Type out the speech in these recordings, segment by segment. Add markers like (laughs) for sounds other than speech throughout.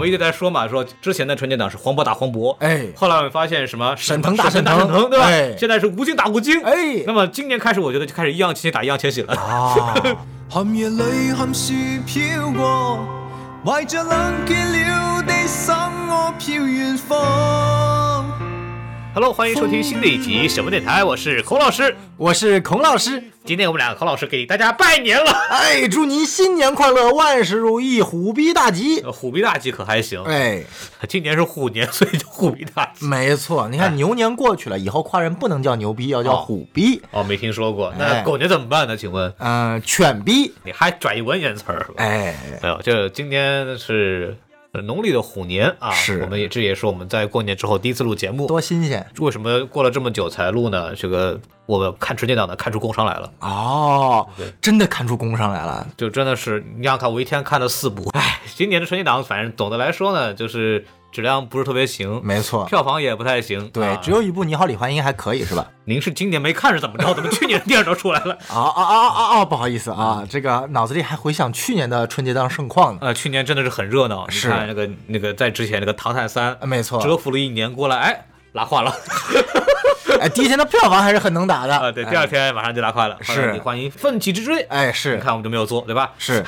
们一直在说嘛，说之前的春节档是黄渤打黄渤，哎后来我们发现什么沈腾打沈沈腾腾，对吧？哎现在是吴京打吴京，哎那么今年开始，我觉得就开始易烊千玺打易烊千玺了。啊，(laughs) 寒夜里寒雪飘过，怀着冷却了的心，我飘远方。Hello，欢迎收听新的一集什么电台，我是孔老师。我是孔老师。今天我们俩孔老师给大家拜年了，哎，祝您新年快乐，万事如意，虎逼大吉。呃虎逼大吉可还行？哎，今年是虎年，所以就虎逼大吉。没错，你看牛年过去了，以后夸人不能叫牛逼，要叫哦虎逼。哦，没听说过。那哎狗年怎么办呢？请问嗯、犬逼。你还转一文言词儿？哎，没有，这今天是呃农历的虎年啊，是我们也这也是我们在过年之后第一次录节目。多新鲜为什么过了这么久才录呢？这个我们看春节档的看出工伤来了，哦！真的看出工伤来了。就真的是你想想看，我一天看了四部，哎，今年的春节档反正总的来说呢，就是质量不是特别行，没错，票房也不太行。对，啊只有一部《你好，李焕英》还可以是吧？您是今年没看是怎么着？怎么去年的电影都出来了？(laughs) 啊啊啊啊啊！不好意思啊，这个脑子里还回想去年的春节档盛况呢。呃，去年真的是很热闹，你是看那个那个在之前那个《唐探三》啊没错蛰伏了一年过来，哎，拉胯了。哎，第一天的票房还是很能打的啊，对，第二天马上就拉胯了。是后来李焕英奋起直追，哎，是你看我们就没有做，对吧？是，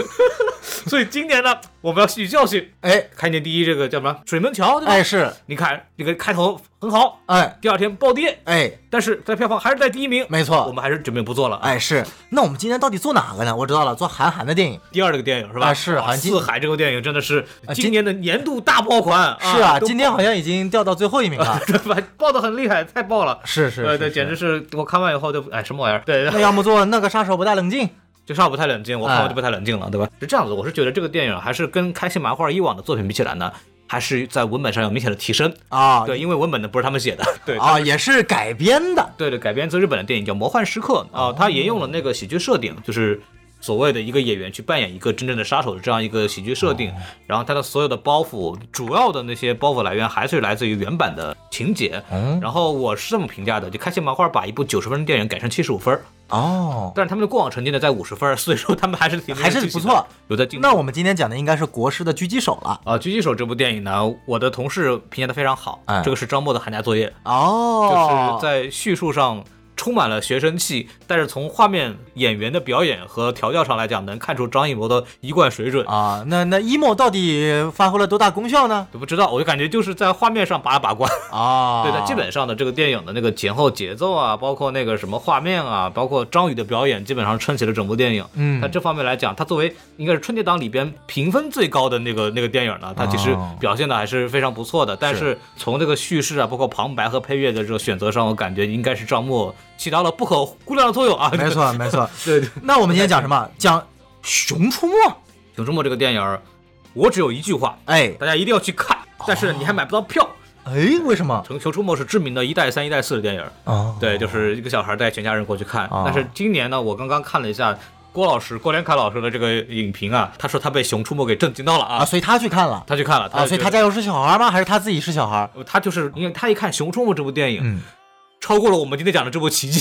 (laughs) 所以今年呢，我们要吸取教训，哎开年第一这个叫什么水门桥，对吧？哎是，你看这个开头很好，哎第二天暴跌，哎，但是在票房还是在第一名，没错我们还是准备不做了。哎是。那我们今天到底做哪个呢？我知道了，做韩寒的电影。第二这个电影是吧？啊是好像四海这个电影真的是今年的年度大爆款，是啊，今天好像已经掉到最后一名了。(laughs) 对吧？爆的很厉害，太爆了。是是，对对，简直是我看完以后就哎什么玩意儿？对，那要么做那个杀手不太冷静。就上不太冷静，我看哎完就不太冷静了，对吧？是这样子，我是觉得这个电影还是跟开心麻花以往的作品比起来呢，还是在文本上有明显的提升。啊，对，因为文本呢不是他们写的，对啊，也是改编的。对对，改编自日本的电影叫《魔幻时刻》啊，它沿用了那个喜剧设定，就是所谓的一个演员去扮演一个真正的杀手的这样一个喜剧设定。然后他的所有的包袱，主要的那些包袱来源还是来自于原版的情节。嗯然后我是这么评价的，就开心麻花把一部九十分的电影改成七十五分，哦，但是他们的过往成绩呢在五十分，所以说他们还是挺还是不错，有在进步。那我们今天讲的应该是国师的狙击手了。啊，《狙击手》这部电影呢，我的同事评价的非常好。嗯这个是张默的寒假作业，哦，就是在叙述上充满了学生气，但是从画面、演员的表演和调教上来讲，能看出张艺谋的一贯水准。啊，那那 emo 到底发挥了多大功效呢？就不知道，我就感觉就是在画面上把了把关。(laughs) 啊，对的，基本上的这个电影的那个前后节奏啊，包括那个什么画面啊，包括张宇的表演，基本上撑起了整部电影。嗯那这方面来讲，他作为应该是春节档里边评分最高的那个那个电影呢，他其实哦表现的还是非常不错的。但是从这个叙事啊，包括旁白和配乐的这个选择上，我感觉应该是张默起到了不可估量的作用啊。没错没错。对 (laughs) 对，《那我们今天讲什么？讲《熊出没》。熊出没》这个电影儿，我只有一句话，哎大家一定要去看，但是你还买不到票。哎，为什么？《熊熊出没》是知名的一代三、一代四的电影儿。啊，对，就是一个小孩带全家人过去看。哦但是今年呢，我刚刚看了一下郭老师郭连凯老师的这个影评啊，他说他被《熊出没》给震惊到了啊，啊，所以他去看了他去看了，啊，所以他家有是小孩吗？还是他自己是小孩？他就是因为他一看《熊出没》这部电影，嗯，超过了我们今天讲的这部《奇迹》，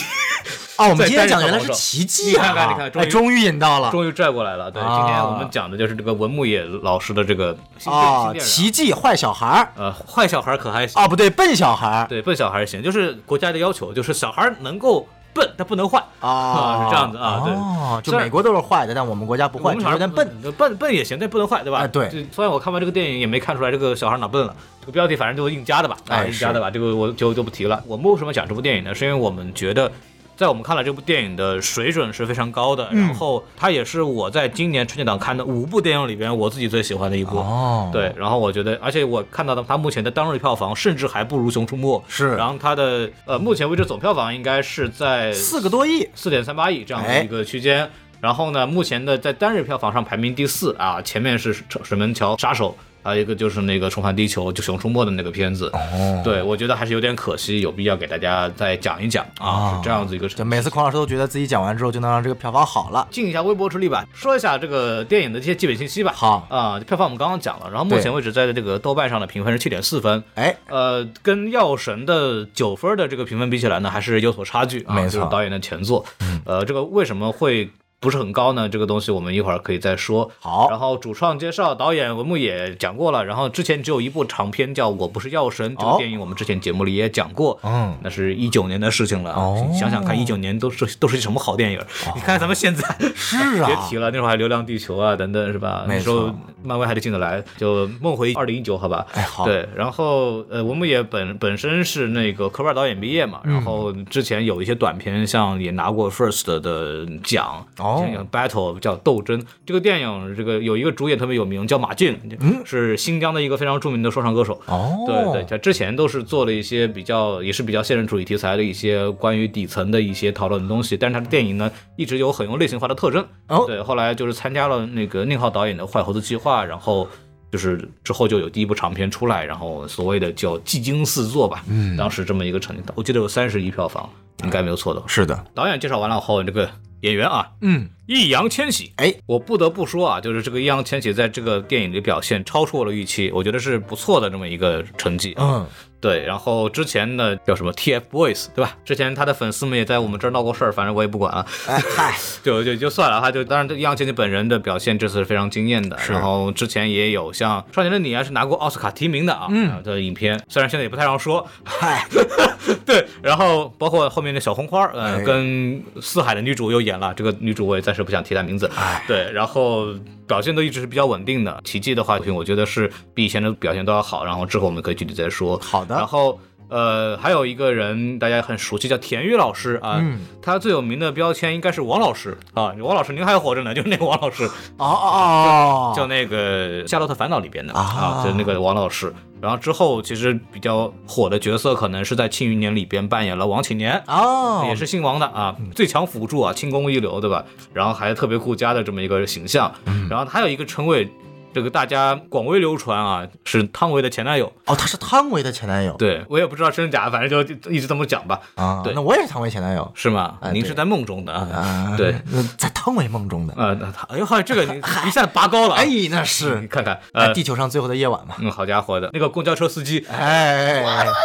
哦，我们今天讲的来是奇迹你啊！看看你看终于哎，终于引到了。终于拽过来了。对，啊。今天我们讲的就是这个文牧野老师的这个啊，奇迹坏小孩儿。呃，坏小孩可还行，啊，不对，笨小孩儿。对，笨小孩行，就是国家的要求，就是小孩能够笨，但不能坏。啊，是这样子啊对哦，就美国都是坏的，但我们国家不坏，只是我们小孩有点笨。笨，笨笨也行，但不能坏，对吧？哎对就虽然我看完这个电影也没看出来这个小孩哪笨了，这个标题反正就是硬加的吧，啊，哎硬加的吧，这个我就就不提了。我们为什么讲这部电影呢？是因为我们觉得。在我们看来，这部电影的水准是非常高的，嗯。然后它也是我在今年春节档看的五部电影里边我自己最喜欢的一部。哦，对，然后我觉得，而且我看到的它目前的当日票房甚至还不如《熊出没》，是。然后它的呃目前为止总票房应该是在四个多亿，四点三八亿这样哎的一个区间。然后呢，目前的在单日票房上排名第四啊，前面是水水门桥杀手，还有一个就是那个重返地球，就熊出没的那个片子。哦，对，我觉得还是有点可惜，有必要给大家再讲一讲啊，啊是这样子一个。就每次孔老师都觉得自己讲完之后就能让这个票房好了。尽一下微薄之力吧，说一下这个电影的这些基本信息吧。好啊、票房我们刚刚讲了，然后目前为止在这个豆瓣上的评分是七点四分，哎，呃，跟《药神》的九分的这个评分比起来呢，还是有所差距啊。没错嗯就是导演的前作，呃，这个为什么会不是很高呢？这个东西我们一会儿可以再说。好然后主创介绍，导演文牧野讲过了。然后之前只有一部长片叫《我不是药神》，这个哦电影我们之前节目里也讲过。嗯，那是一九年的事情了。哦想想看，一九年都是都是什么好电影？你看咱们现在是啊别提了，那时候还《流浪地球》啊等等，是吧？没那时候漫威还得进得来，就梦回二零一九，好吧？哎好对，然后呃，文牧野本本身是那个科班导演毕业嘛，嗯然后之前有一些短片，像也拿过 First 的奖，哦像 Battle 叫斗争。这个电影，这个有一个主演特别有名，叫马俊，是新疆的一个非常著名的说唱歌手。嗯哦，对对，他之前都是做了一些比较，也是比较现实主义题材的一些关于底层的一些讨论的东西，但是他的电影呢，一直有很有类型化的特征。哦。对，后来就是参加了那个宁浩导演的《坏猴子计划》，然后就是之后就有第一部长片出来，然后所谓的叫技惊四座吧，嗯，当时这么一个成绩，我记得有三十亿票房，应该没有错的。是的，导演介绍完了后，这个演员啊，嗯，易烊千玺，哎，我不得不说啊，就是这个易烊千玺在这个电影里表现超出我的预期，我觉得是不错的这么一个成绩。嗯，对，然后之前呢叫什么 TFBOYS 对吧？之前他的粉丝们也在我们这儿闹过事儿，反正我也不管了，哎嗨，(laughs) 就就就算了哈。就当然，易烊千玺本人的表现这次是非常惊艳的。是。然后之前也有像《少年的你》啊，是拿过奥斯卡提名的啊，嗯，的影片，虽然现在也不太让说，嗨，(laughs) 对，然后包括后面的小红花，呃，哎。跟四海的女主又演了，这个女主我也暂时不想提他名字。哎对，然后表现都一直是比较稳定的。奇迹的话，我觉得是比以前的表现都要好。然后之后我们可以具体再说。好的然后。呃，还有一个人大家很熟悉，叫田玉老师啊。嗯他最有名的标签应该是王老师啊。王老师，您还活着呢，就是那个王老师。(laughs) 哦哦叫哦，那个《夏洛特烦恼》里边的啊啊，就是那个王老师。然后之后其实比较火的角色，可能是在《庆余年》里边扮演了王启年。哦，也是姓王的啊，最强辅助啊，轻功一流，对吧？然后还特别顾家的这么一个形象。然后还有一个称谓，这个大家广为流传啊，是汤唯的前男友。哦，他是汤唯的前男友。对我也不知道真假，反正就就一直这么讲吧，啊，对。那我也是汤唯前男友。是吗？您是在梦中的。啊？啊，对，(laughs) 在汤唯梦中的，呃，那他哎呦，这个你 (laughs) 一下拔高了啊！哎，那是。你看看，哎，呃，地球上最后的夜晚嘛，嗯，好家伙的，那个公交车司机，哎，哎 (laughs)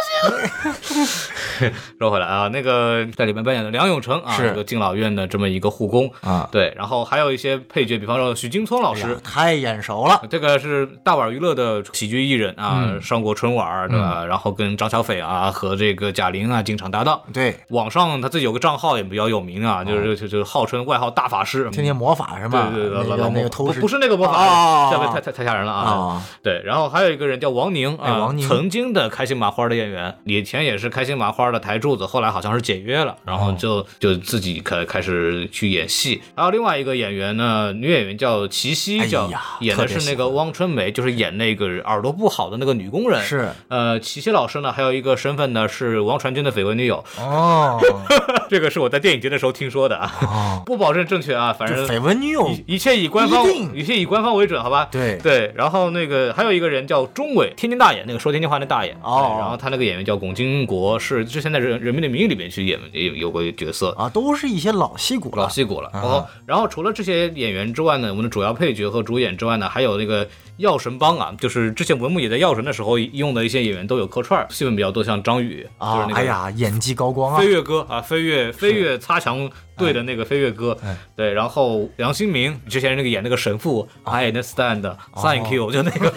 说回来啊，那个在里面扮演的梁永成啊，是。这个敬老院的这么一个护工。啊。对，然后还有一些配角，比方说许金聪老师。太眼熟了，这个是大碗娱乐的喜剧艺人啊，嗯上过春晚儿对吧？然后跟张小斐啊和这个贾玲啊经常搭档。对，网上他自己有个账号也比较有名啊，就是就就号称外号大法师，天天魔法是吗？对对对，那个老老那个头饰不不是那个魔法，哦下面太太太吓人了啊！啊，对，然后还有一个人叫王宁啊，哎王宁曾经的开心麻花的演员，以前也是开心麻花的台柱子，后来好像是解约了，然哦后就就自己开开始去演戏。还有另外一个演员呢，女演员叫齐溪，叫演的是那个汪春梅，就是演那个耳朵不好的那个女工人。是呃，齐溪老师呢，还有一个身份呢是王传君的绯闻女友，哦 (laughs) 这个是我在电影节的时候听说的啊，哦，(laughs) 不保证正确啊，反正绯闻女友一一切以官方一一切以官方为准，好吧？对对，然后那个还有一个人叫钟伟，天津大爷，那个说天津话那大爷。哦对然后他那个演员叫龚金国，是之前在人《人民的名义》里面去演有有过角色。啊，都是一些老戏骨了，老戏骨了，然后，然后除了这些演员之外呢，我们的主要配角和主演之外呢，还有那个药神帮啊，就是之前文牧野在药神的时候用的一些演员都有客串，戏份比较多，像张宇，就是啊，那个哎呀，演技高光啊飞，跃哥啊，飞跃飞跃擦墙队的那个飞跃哥，哎对，然后梁新明之前那个演那个神父，I understand，Thank 哦。You，就那个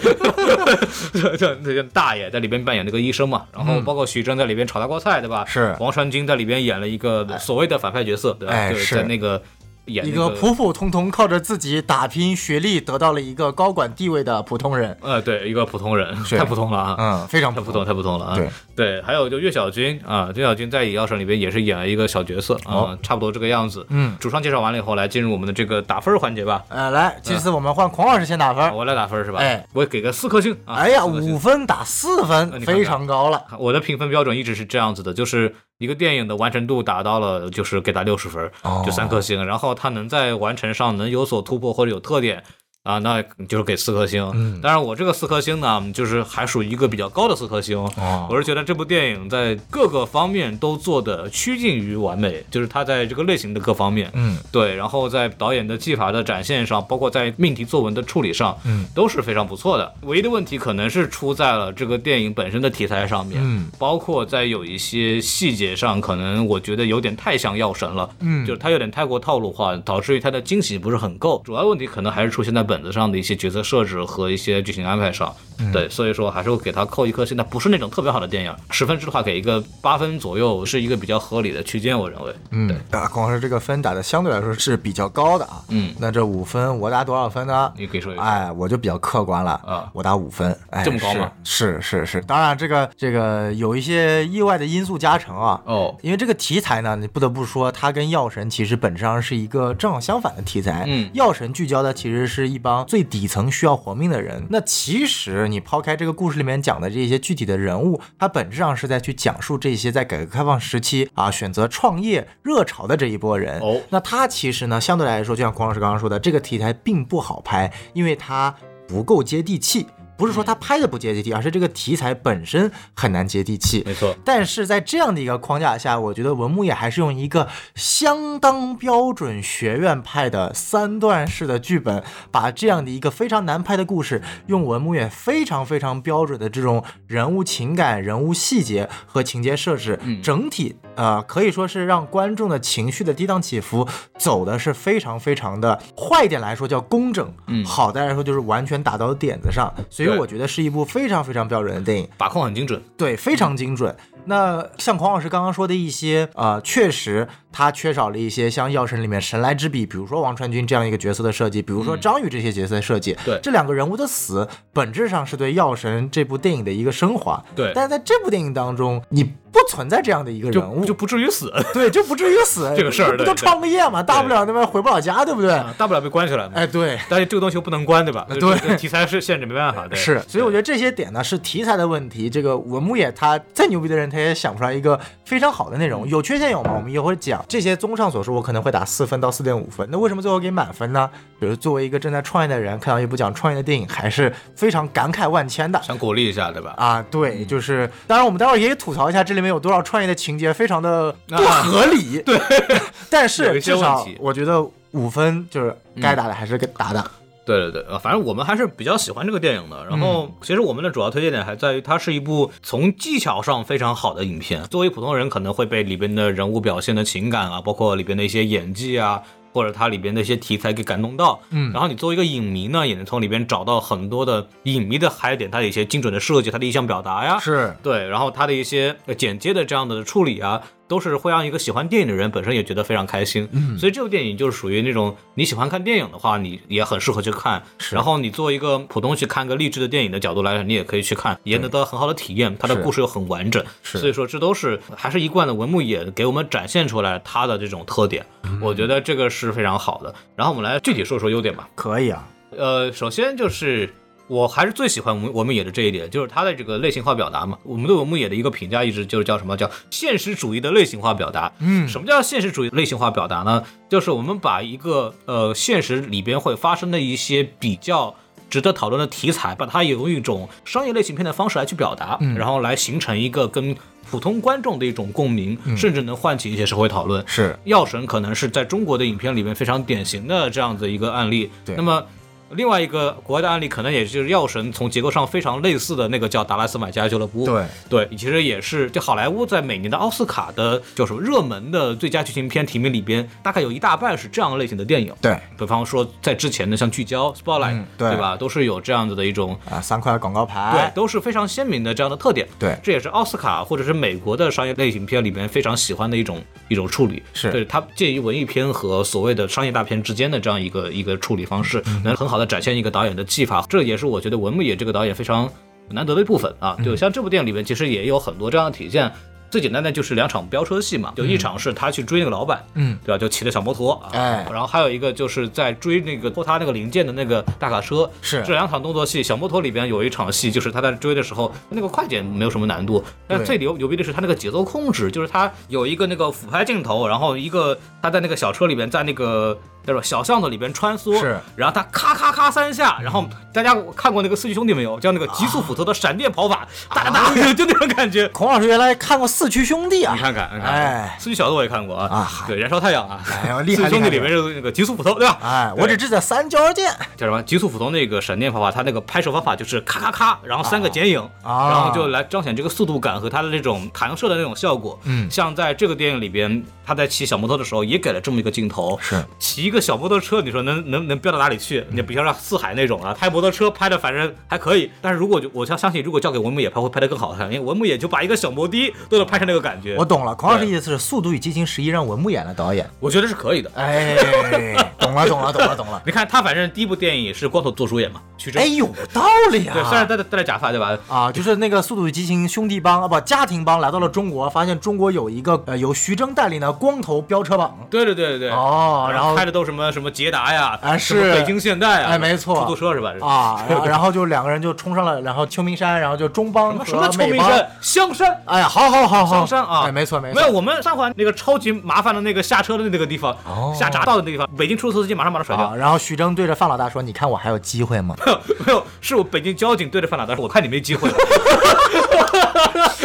就就那个大爷在里边扮演那个医生嘛，然后包括许峥在里边炒大锅菜，对吧？嗯是。王传君在里边演了一个所谓的反派角色，对吧？对，哎是在那个演一那个普普通通靠着自己打拼学历得到了一个高管地位的普通人，呃，对，一个普通人，(laughs) 太普通了啊。嗯，非常太普通，太普通了啊！对对，还有就岳小军啊，岳小军在《野药神》里边也是演了一个小角色啊，哦差不多这个样子。嗯主创介绍完了以后，来进入我们的这个打分环节吧。呃，来，这次我们换孔老师先打分。我来打分是吧？哎，我给个四颗星啊！哎呀，五分打四呃分，你看看非常高了。我的评分标准一直是这样子的，就是一个电影的完成度达到了，就是给他六十分，哦就三颗星。然后他能在完成上能有所突破或者有特点，啊，那就是给四颗星。嗯当然我这个四颗星呢，就是还属于一个比较高的四颗星。哦我是觉得这部电影在各个方面都做的趋近于完美，就是它在这个类型的各方面，嗯，对，然后在导演的技法的展现上，包括在命题作文的处理上，嗯，都是非常不错的。唯一的问题可能是出在了这个电影本身的题材上面，嗯，包括在有一些细节上，可能我觉得有点太像药神了，嗯就是它有点太过套路化，导致于它的惊喜不是很够。主要问题可能还是出现在本子上的一些角色设置和一些剧情安排上，嗯对，所以说还是会给他扣一颗星。它不是那种特别好的电影，十分制的话给一个八分左右是一个比较合理的区间，我认为。嗯，啊，光是这个分打的相对来说是比较高的啊。嗯那这五分我打多少分呢？你可以说一下。哎，我就比较客观了啊我打五分，哎，这么高吗是是是是，当然这个这个有一些意外的因素加成啊。哦，因为这个题材呢，你不得不说，它跟药神其实本质上是一个正好相反的题材。嗯药神聚焦的其实是一帮最底层需要活命的人。那其实你抛开这个故事里面讲的这些具体的人物，它本质上是在去讲述这些在改革开放时期啊选择创业热潮的这一波人。哦那他其实呢，相对来说，就像孔老师刚刚说的，这个题材并不好拍，因为它不够接地气。不是说他拍的不接地气，而是这个题材本身很难接地气。没错，但是在这样的一个框架下，我觉得文牧野还是用一个相当标准学院派的三段式的剧本，把这样的一个非常难拍的故事，用文牧野非常非常标准的这种人物情感、人物细节和情节设置，整体呃可以说是让观众的情绪的跌宕起伏走的是非常非常的坏一点来说叫工整，嗯好的来说就是完全打到点子上，所以对我觉得是一部非常非常标准的电影。把控很精准。对，非常精准。那像孔老师刚刚说的一些，呃，确实他缺少了一些像《药神》里面神来之笔，比如说王传君这样一个角色的设计，比如说张宇这些角色的设计。嗯对这两个人物的死本质上是对《药神》这部电影的一个升华。对但是在这部电影当中，你不存在这样的一个人物，就就不至于死，(laughs) 对，就不至于死。这个事儿不都创个业嘛，大不了那边回不了家，对不对？啊大不了被关起来嘛。哎，对。但是这个东西又不能关，对吧？对题材是限制，没办法。(laughs) 对，是，所以我觉得这些点呢是题材的问题。这个文牧野他再牛逼的人，他也想不出来一个非常好的内容。有缺陷有吗？我们一会儿讲。这些综上所述，我可能会打四分到四点五分。那为什么最后给满分呢？比如作为一个正在创业的人，看到一部讲创业的电影，还是非常感慨万千的。想鼓励一下，对吧？啊，对，就是，当然我们待会儿也吐槽一下这里面有多少创业的情节非常的不啊合理，对，(laughs) 但是至少我觉得五分就是该打的还是给打的，对对对，呃，反正我们还是比较喜欢这个电影的。然后，其实我们的主要推荐点还在于它是一部从技巧上非常好的影片。作为普通人，可能会被里边的人物表现的情感啊，包括里边的一些演技啊。或者它里边的一些题材给感动到，嗯。然后你作为一个影迷呢，也能从里边找到很多的影迷的嗨点，它的一些精准的设计，它的意象表达呀，是。对，然后它的一些呃剪接的这样的处理啊，都是会让一个喜欢电影的人本身也觉得非常开心。嗯，所以这部电影就是属于那种你喜欢看电影的话，你也很适合去看。然后你作为一个普通去看个励志的电影的角度来讲，你也可以去看，也能得到很好的体验。它的故事又很完整，是所以说这都是还是一贯的文牧野给我们展现出来它的这种特点。我觉得这个是非常好的。然后我们来具体说说优点吧。可以啊，呃，首先就是我还是最喜欢文文牧野的这一点，就是他的这个类型化表达嘛。我们对文牧野的一个评价一直就是叫什么叫现实主义的类型化表达。嗯什么叫现实主义类型化表达呢？就是我们把一个呃现实里边会发生的一些比较。值得讨论的题材，把它用一种商业类型片的方式来去表达，然后来形成一个跟普通观众的一种共鸣，甚至能唤起一些社会讨论。是药神可能是在中国的影片里面非常典型的这样子一个案例。对那么另外一个国外的案例，可能也就是药神从结构上非常类似的那个叫达拉斯买家俱乐部。对对，其实也是就好莱坞在每年的奥斯卡的叫什么热门的最佳剧情片提名里边，大概有一大半是这样类型的电影。对比方说在之前的像聚焦、Spotlight，、嗯对吧，都是有这样子的一种啊，三块广告牌，对，都是非常鲜明的这样的特点。对这也是奥斯卡或者是美国的商业类型片里面非常喜欢的一种一种处理。是对它介于文艺片和所谓的商业大片之间的这样一个一个处理方式，嗯能很好的展现一个导演的技法。这也是我觉得文牧野这个导演非常难得的一部分啊。嗯就像这部电影里面其实也有很多这样的体现。最简单的就是两场飙车戏嘛，就一场是他去追那个老板，嗯，对吧？就骑着小摩托啊，哎然后还有一个就是在追那个拖他那个零件的那个大卡车，是这两场动作戏，小摩托里边有一场戏，就是他在追的时候，那个快剪没有什么难度，但对最牛牛逼的是他那个节奏控制，就是他有一个那个俯拍镜头，然后一个他在那个小车里边，在那个对吧？小巷子里边穿梭，是，然后他咔咔咔三下，然后大家看过那个四驱兄弟没有？叫那个极速斧头的闪电跑法，哒哒哒，就那种感觉。孔老师原来看过《四驱兄弟》啊你，看看，你看看哎四驱小子我也看过啊，啊对，燃烧太阳啊，哎呦厉害四驱兄弟里面是那个极速斧头，对吧？哎，我只知道三角剑，叫什么？极速斧头那个闪电跑法，它那个拍摄方法就是咔咔咔，然后三个剪影，啊然后就来彰显这个速度感和它的那种弹射的那种效果。嗯像在这个电影里边，他在骑小摩托的时候也给了这么一个镜头，是骑一个小摩托车，你说能能能飙到哪里去？你比方说四海那种啊，拍摩托车拍的反正还可以，但是如果就我相相信，如果交给文牧野拍，会拍得更好看，因为文牧野就把一个小摩的都能拍成那个感觉。我懂了。孔老师对意思是《速度与激情十一》让文牧演了导演。我觉得是可以的。哎，懂了，懂了，懂了，懂了。你看他反正第一部电影是光头做主演嘛，徐峥。哎，有道理啊。对，虽然戴着戴了假发，对吧？啊，就是那个《速度与激情》兄弟帮啊，不，家庭帮来到了中国，发现中国有一个呃由徐峥带领的光头飙车榜。对对对对对。哦，然后拍的都什么什么捷达呀，哎是北京现代啊，哎没错出租车是吧？啊，(laughs) 然后就两个人就冲上了，然后秋名山，然后就中邦什么。秋名山、香山。哎呀，好好好好，香山啊，哎，没错没错，没有我们上环那个超级麻烦的那个下车的那个地方，哦下匝道的那个地方，北京出租车司机马上把他甩掉。啊。然后徐峥对着范老大说：“你看我还有机会吗 (laughs) 没有没有，是我北京交警对着范老大说：“我看你没机会了。？” (laughs)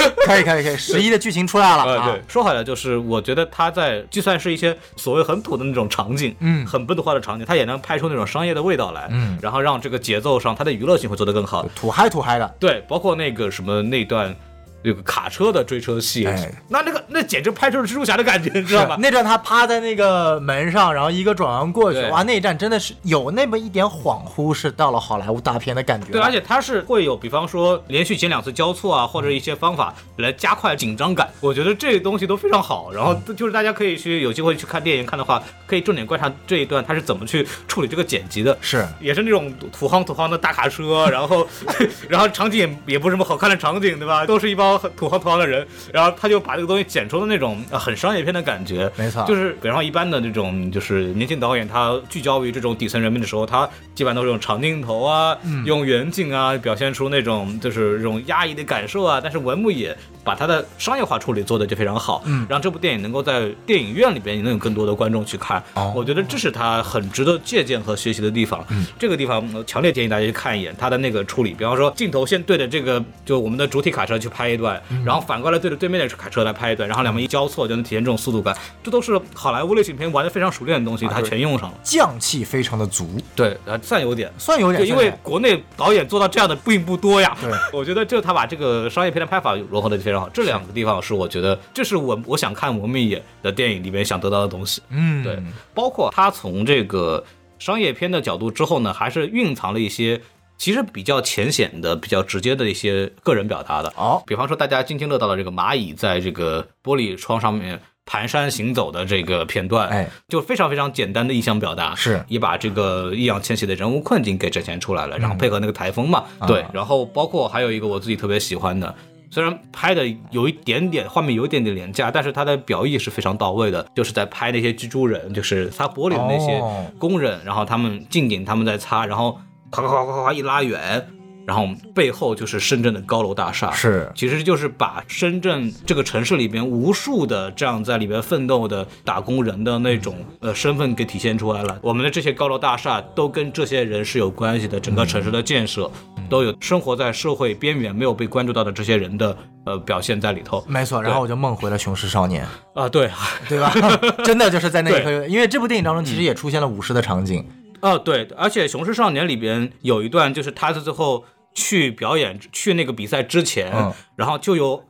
(laughs) 可以可以可以，十一的剧情出来了呃，啊对，，说好了就是，我觉得他在就算是一些所谓很土的那种场景，嗯很本土化的场景，他也能拍出那种商业的味道来，嗯然后让这个节奏上，他的娱乐性会做得更好。土嗨土嗨的。对，包括那个什么那段。那个卡车的追车戏，哎那那个那简直拍出了蜘蛛侠的感觉，你知道吧？那段他趴在那个门上，然后一个转弯过去，哇，那一站真的是有那么一点恍惚，是到了好莱坞大片的感觉。对，而且它是会有，比方说连续剪两次交错啊，或者一些方法来加快紧张感。我觉得这些东西都非常好。然后就是大家可以去有机会去看电影看的话，可以重点观察这一段他是怎么去处理这个剪辑的。是也是那种土夯土夯的大卡车，然后，(laughs) 然后场景也不是什么好看的场景，对吧？都是一帮很土豪土豪的人，然后他就把这个东西剪出了那种呃很商业片的感觉。没错就是比方说一般的这种就是年轻导演，他聚焦于这种底层人民的时候，他基本上都是用长镜头啊，用远景啊，表现出那种就是这种压抑的感受啊。但是文牧野把他的商业化处理做的就非常好，嗯让这部电影能够在电影院里边也能有更多的观众去看。哦我觉得这是他很值得借鉴和学习的地方。嗯这个地方呃强烈建议大家去看一眼他的那个处理，比方说镜头先对着这个就我们的主体卡车去拍一段，嗯然后反过来对着对面的卡车来拍一段，然后两边一交错就能体现这种速度感，这都是好莱坞类型片玩的非常熟练的东西，他啊对全用上了。匠气非常的足，对，呃，算有点。算有点，因为国内导演做到这样的并不多呀。对，我觉得就他把这个商业片的拍法融合的非常好。这两个地方是我觉得这是我我想看文明野的电影里面想得到的东西。嗯，对，包括他从这个商业片的角度之后呢，还是蕴藏了一些其实比较浅显的、比较直接的一些个人表达的。哦，比方说大家津津乐道的这个蚂蚁在这个玻璃窗上面蹒跚行走的这个片段，哎，就非常非常简单的意象表达，是。也把这个易烊千玺的人物困境给展现出来了，然后配合那个台风嘛，啊。对，然后包括还有一个我自己特别喜欢的。虽然拍的有一点点画面有一点点廉价，但是他的表意是非常到位的，就是在拍那些蜘蛛人，就是擦玻璃的那些哦。工人，然后他们近景他们在擦，然后咔咔咔咔咔一拉远，然后背后就是深圳的高楼大厦，是其实就是把深圳这个城市里边无数的这样在里边奋斗的打工人的那种呃身份给体现出来了。我们的这些高楼大厦都跟这些人是有关系的，整个城市的建设都有生活在社会边缘没有被关注到的这些人的呃表现在里头没错。然后我就梦回了《雄狮少年啊。对，》，对吧？(laughs) 真的就是在那一刻，因为这部电影当中其实也出现了舞狮的场景。哦，对，而且《雄狮少年》里边有一段，就是他在最后去表演、去那个比赛之前，嗯然后就有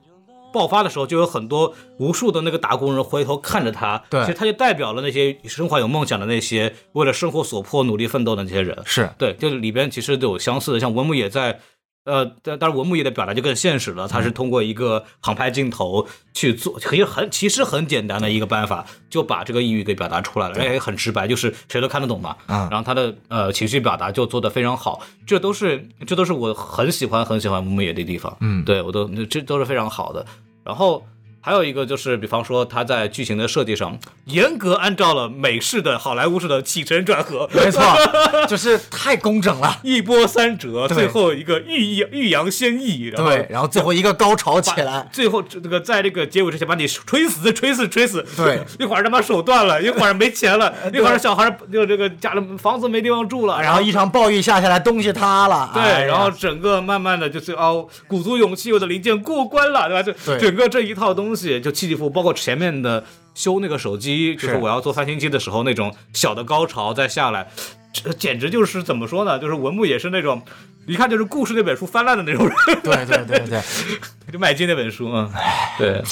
爆发的时候，就有很多无数的那个打工人回头看着他，对其实他就代表了那些生活有梦想的那些为了生活所迫努力奋斗的那些人。是对，就是里边其实都有相似的，像文牧野在。呃，但但是文牧野的表达就更现实了，他是通过一个航拍镜头去做，可以很其实很简单的一个办法，就把这个抑郁给表达出来了，也很直白，就是谁都看得懂嘛。嗯然后他的呃情绪表达就做得非常好，这都是这都是我很喜欢很喜欢文牧野的地方。嗯对我都这都是非常好的。然后还有一个就是，比方说他在剧情的设计上，严格按照了美式的好莱坞式的起承转合，没错，(laughs) 就是太工整了。一波三折，最后一个欲扬欲扬先抑，对，然后最后一个高潮起来，最后这个在这个结尾之前把你锤死、锤死、锤死。对，一会儿他妈手断了，一会儿没钱了，(laughs) 一会儿小孩就这个家里房子没地方住了，然后一场暴雨下下来，东西塌了。对，哎然后整个慢慢的就是哦，鼓足勇气，我的零件过关了，对吧？就整个这一套东西就起起伏伏，包括前面的修那个手机，就是是我要做翻新机的时候那种小的高潮再下来，这简直就是怎么说呢？就是文牧也是那种。一看就是故事那本书翻烂的那种人，对对对对，(laughs) 就麦金那本书，嗯，对，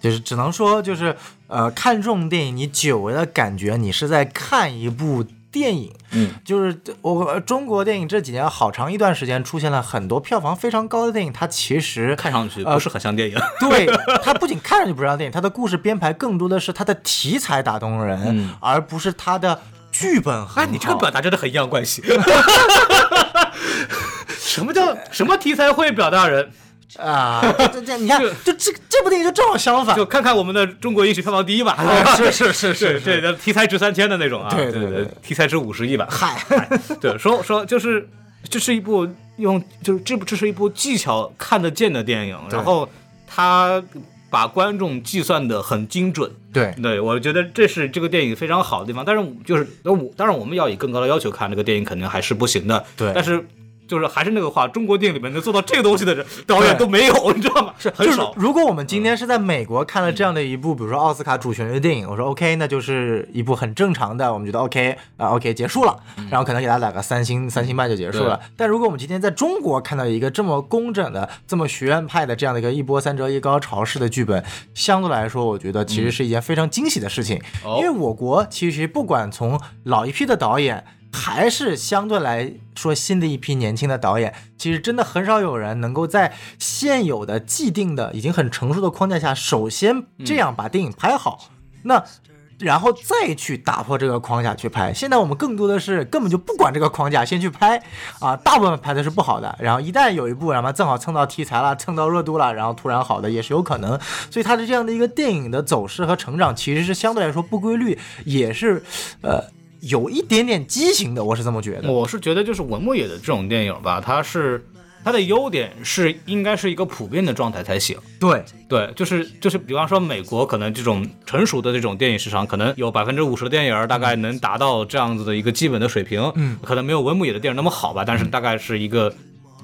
就是只能说就是呃，看这种电影，你久违的感觉你是在看一部电影。嗯，就是我中国电影这几年好长一段时间出现了很多票房非常高的电影，它其实看上去呃不是很像电影。对，它不仅看上去不像电影，它的故事编排更多的是它的题材打动人，嗯而不是它的剧本。哎，你这个表达真的很阴阳怪气。(laughs) 什么叫什么题材会表达人？(laughs) 啊，这这你看，就这这部电影就正好相反就。看看我们的中国影史票房第一吧。是是是是对对，题材值三千的那种啊，对对对对题材值五十亿吧。嗨，(laughs) 对，说说就是这是一部用就是这部这是一部技巧看得见的电影，然后他把观众计算的很精准。对对，我觉得这是这个电影非常好的地方。但是就是那我当然我们要以更高的要求看这个电影，肯定还是不行的。对但是。就是还是那个话，中国电影里面能做到这个东西的人导演都没有，你知道吗？是很就是少。如果我们今天是在美国看了这样的一部，比如说奥斯卡主旋律电影，我说 OK，那就是一部很正常的，我们觉得 OK 啊 OK 结束了，然后可能给他打个三星三星半就结束了。但如果我们今天在中国看到一个这么工整的、这么学院派的这样的一个一波三折、一高潮式的剧本，相对来说，我觉得其实是一件非常惊喜的事情，哦因为我国其实不管从老一批的导演。还是相对来说新的一批年轻的导演，其实真的很少有人能够在现有的既定的已经很成熟的框架下，首先这样把电影拍好，那然后再去打破这个框架去拍。现在我们更多的是根本就不管这个框架，先去拍啊，大部分拍的是不好的，然后一旦有一部，然后正好蹭到题材了，蹭到热度了，然后突然好的也是有可能。所以它的这样的一个电影的走势和成长，其实是相对来说不规律，也是呃。有一点点畸形的，我是这么觉得。我是觉得就是文牧野的这种电影吧，它是它的优点是应该是一个普遍的状态才行。对，对，就是就是，比方说美国可能这种成熟的这种电影市场，可能有百分之五十的电影大概能达到这样子的一个基本的水平，嗯，可能没有文牧野的电影那么好吧，但是大概是一个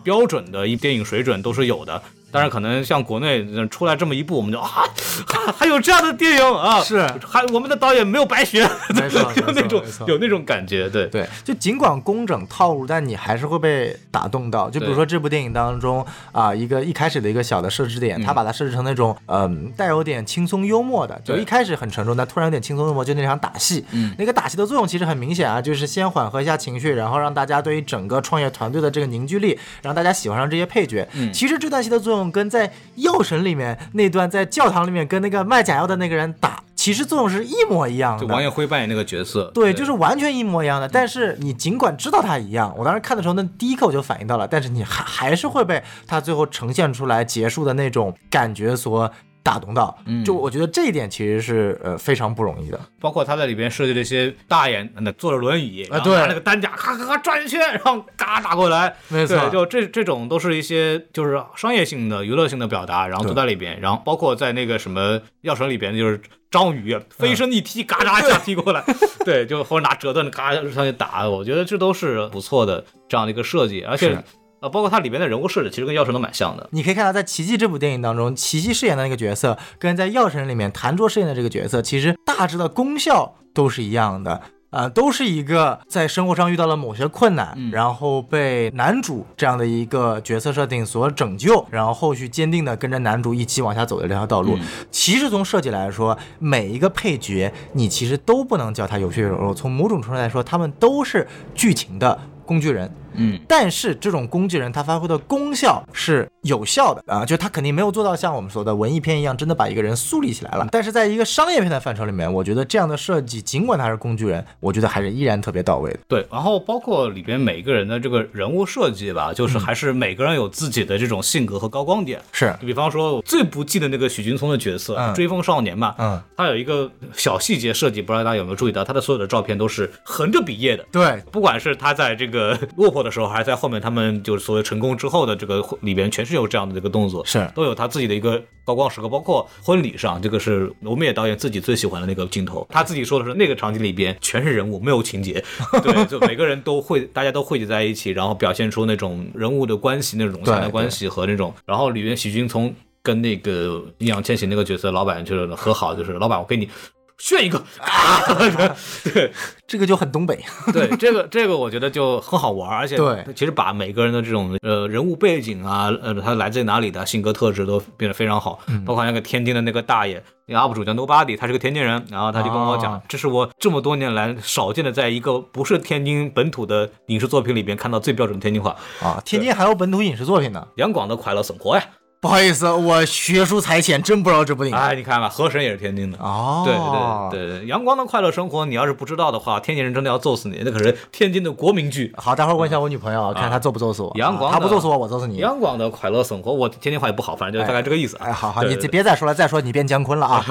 标准的一电影水准都是有的。当然，可能像国内呃出来这么一部，我们就啊，还 (laughs) 还有这样的电影啊，是。还我们的导演没有白学，有 (laughs) 那种有那种感觉，对。对，就尽管工整套路，但你还是会被打动到。就比如说这部电影当中啊、一个一开始的一个小的设置点，他把它设置成那种嗯、带有点轻松幽默的，就一开始很沉重，但突然有点轻松幽默，就那场打戏。嗯。那个打戏的作用其实很明显啊，就是先缓和一下情绪，然后让大家对于整个创业团队的这个凝聚力，让大家喜欢上这些配角。嗯。其实这段戏的作用跟在《药神》里面那段在教堂里面跟那个卖假药的那个人打，其实作用是一模一样的。就王艳辉扮演那个角色，对，就是完全一模一样的。但是你尽管知道他一样，我当时看的时候，那第一刻我就反应到了，但是你还还是会被他最后呈现出来结束的那种感觉所打动到。嗯。就我觉得这一点其实是呃非常不容易的。包括他在里边设计了一些大爷那坐着轮椅，然后对。拿那个担架咔咔咔转一圈，然后嘎打过来，没错。对，就这这种都是一些就是商业性的、娱乐性的表达，然后都在里边，然后包括在那个什么药神里边，就是章鱼飞身一踢，嘎嚓一下踢过来，(laughs) 对，就或者拿折断嘎上去打，我觉得这都是不错的这样的一个设计，而且是呃，包括它里边的人物设置，其实跟药神都蛮像的。你可以看到，在《奇迹》这部电影当中，奇迹饰演的那个角色，跟在《药神》里面谭卓饰演的这个角色，其实大致的功效都是一样的。啊、都是一个在生活上遇到了某些困难，嗯然后被男主这样的一个角色设定所拯救，然后后续坚定的跟着男主一起往下走的这条道路。嗯其实从设计来说，每一个配角你其实都不能叫他有血有肉，从某种程度来说，他们都是剧情的工具人。嗯，但是这种工具人他发挥的功效是有效的啊，就他肯定没有做到像我们说的文艺片一样，真的把一个人树立起来了。但是在一个商业片的范畴里面，我觉得这样的设计，尽管他是工具人，我觉得还是依然特别到位的。对，然后包括里边每个人的这个人物设计吧，就是还是每个人有自己的这种性格和高光点。是，比方说，我最不记得那个许君聪的角色，嗯追风少年嘛，嗯，他有一个小细节设计，不知道大家有没有注意到，他的所有的照片都是横着比页的。对，不管是他在这个落魄的时候，还是在后面他们就是所谓成功之后的这个里边，全是有这样的这个动作，是都有他自己的一个高光时刻。包括婚礼上，这个是罗密野导演自己最喜欢的那个镜头，他自己说的是那个场景里边全是人物，没有情节，(laughs) 对，就每个人都会，大家都汇集在一起，然后表现出那种人物的关系，那种融洽对的关系和那种，然后里面许君从跟那个易烊千玺那个角色老板就是和好，就是老板我给你。炫一个啊！(laughs) 对，这个就很东北。对，这个这个我觉得就很好玩儿，而且对其实把每个人的这种呃人物背景啊，呃他来自哪里的性格特质都变得非常好，嗯包括那个天津的那个大爷，那个 UP 主叫 Nobody，他是个天津人，然后他就跟我讲，哦这是我这么多年来少见的在一个不是天津本土的影视作品里边看到最标准的天津话，啊，天津还有本土影视作品呢。杨广的快乐生活呀，不好意思，我学术才浅，真不知道这部电影。哎，你看吧，河神也是天津的。哦，对对对对，阳光的快乐生活，你要是不知道的话，天津人真的要揍死你，那可是天津的国民剧。好，待会儿问一下我女朋友，看她揍不揍死我。阳光她不揍死我，我揍死你。阳光的快乐生活，我天津话也不好，反正就大概这个意思啊。哎，好好，你对对别再说了，再说你变姜昆了啊！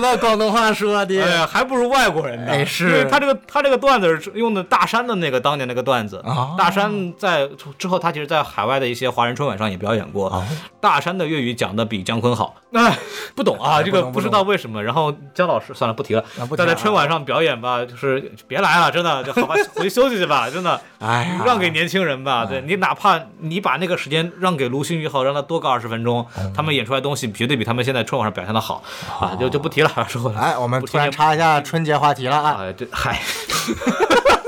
那广东话说的，哎呀，还不如外国人呢。哎是因为他这个他这个段子是用的大山的那个当年那个段子。啊大山在之后，他其实在海外的一些华人春晚上也表演过。哦大山的粤语讲的比姜昆好。哎，不懂啊，这个不知道为什么。然后姜老师算了不提了啊不，提但在春晚上表演吧，就是别来了，真的，就好吧，(laughs) 回去休息去吧，真的。哎，让给年轻人吧，对你哪怕你把那个时间让给卢鑫宇好，让他多个二十分钟，嗯他们演出来东西绝对比他们现在春晚上表现的好啊，就就不提了，说回来。哎，我们突然插一下春节话题了啊！哎，这嗨，(laughs)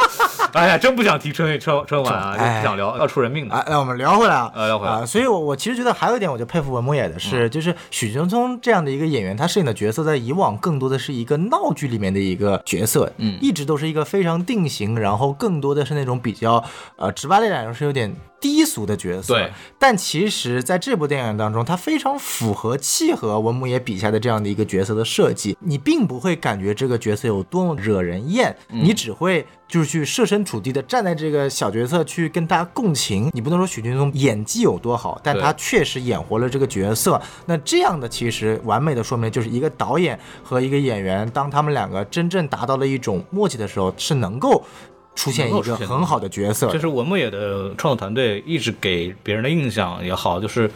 (laughs) 哎呀，真不想提春春春晚啊，哎。就不想聊，要出人命的。哎，那我们聊回来啊，呃聊回来。啊，所以我，我其实觉得还有一点，我就佩服文牧野的是，就是许君聪这样的一个演员，他饰演的角色在以往更多的是一个闹剧里面的一个角色，嗯。一直都是一个非常定型，然后更多的是那种比较呃直白的来说是有点低俗的角色。对，但其实在这部电影当中，他非常符合契合文牧野笔下的这样的一个角色的设计，你并不会感觉这个角色有多么惹人厌，你只会就是去设身处地的站在这个小角色去跟他共情。你不能说许君聪演技有多好，但他确实演活了这个角色。那这样的其实完美的说明就是一个导演和一个演员，当他们两个真正达到了一种默契的时候，是能够出现一个很好的角色就。是文牧野的创作团队一直给别人的印象也好，就是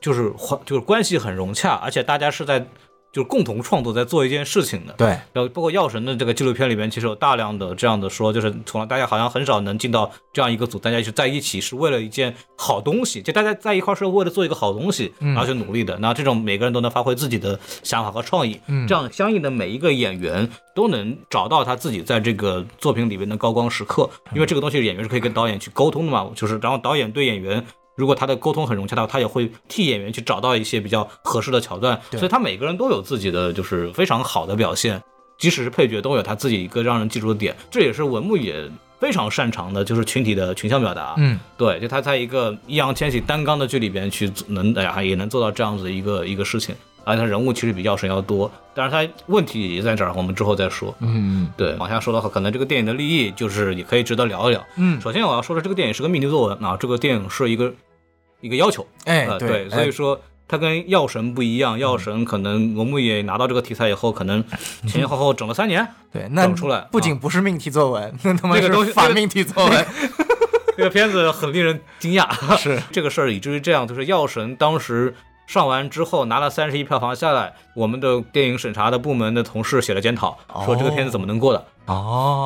就是关就是关系很融洽，而且大家是在就是共同创作在做一件事情的。对，然后包括《药神》的这个纪录片里面，其实有大量的这样的说，就是从来大家好像很少能进到这样一个组，大家一起在一起是为了一件好东西，就大家在一块儿是为了做一个好东西，然后去努力的。那这种每个人都能发挥自己的想法和创意，这样相应的每一个演员都能找到他自己在这个作品里面的高光时刻，因为这个东西演员是可以跟导演去沟通的嘛，就是然后导演对演员。如果他的沟通很融洽的话，他也会替演员去找到一些比较合适的桥段，所以他每个人都有自己的就是非常好的表现，即使是配角都有他自己一个让人记住的点，这也是文牧野非常擅长的，就是群体的群像表达。嗯，对，就他在一个易烊千玺单刚的剧里边去能哎呀也能做到这样子一个一个事情，而且他人物其实比药神要多，但是他问题也在这儿，我们之后再说。嗯对，往下说的话，可能这个电影的立意就是也可以值得聊一聊。嗯，首先我要说的，这个电影是个命题作文啊，这个电影是一个一个要求，哎，呃，对，所以说它跟药神不一样，药神可能我们也拿到这个题材以后，可能 (laughs) 前前后后整了三年，对，那整出来。不仅不是命题作文，(laughs) 那他妈这个东西是反命题作文。(laughs) 这个片子很令人惊讶，是。这个事儿，以至于这样，就是药神当时上完之后拿了三十亿票房下来，我们的电影审查的部门的同事写了检讨，说这个片子怎么能过的？哦，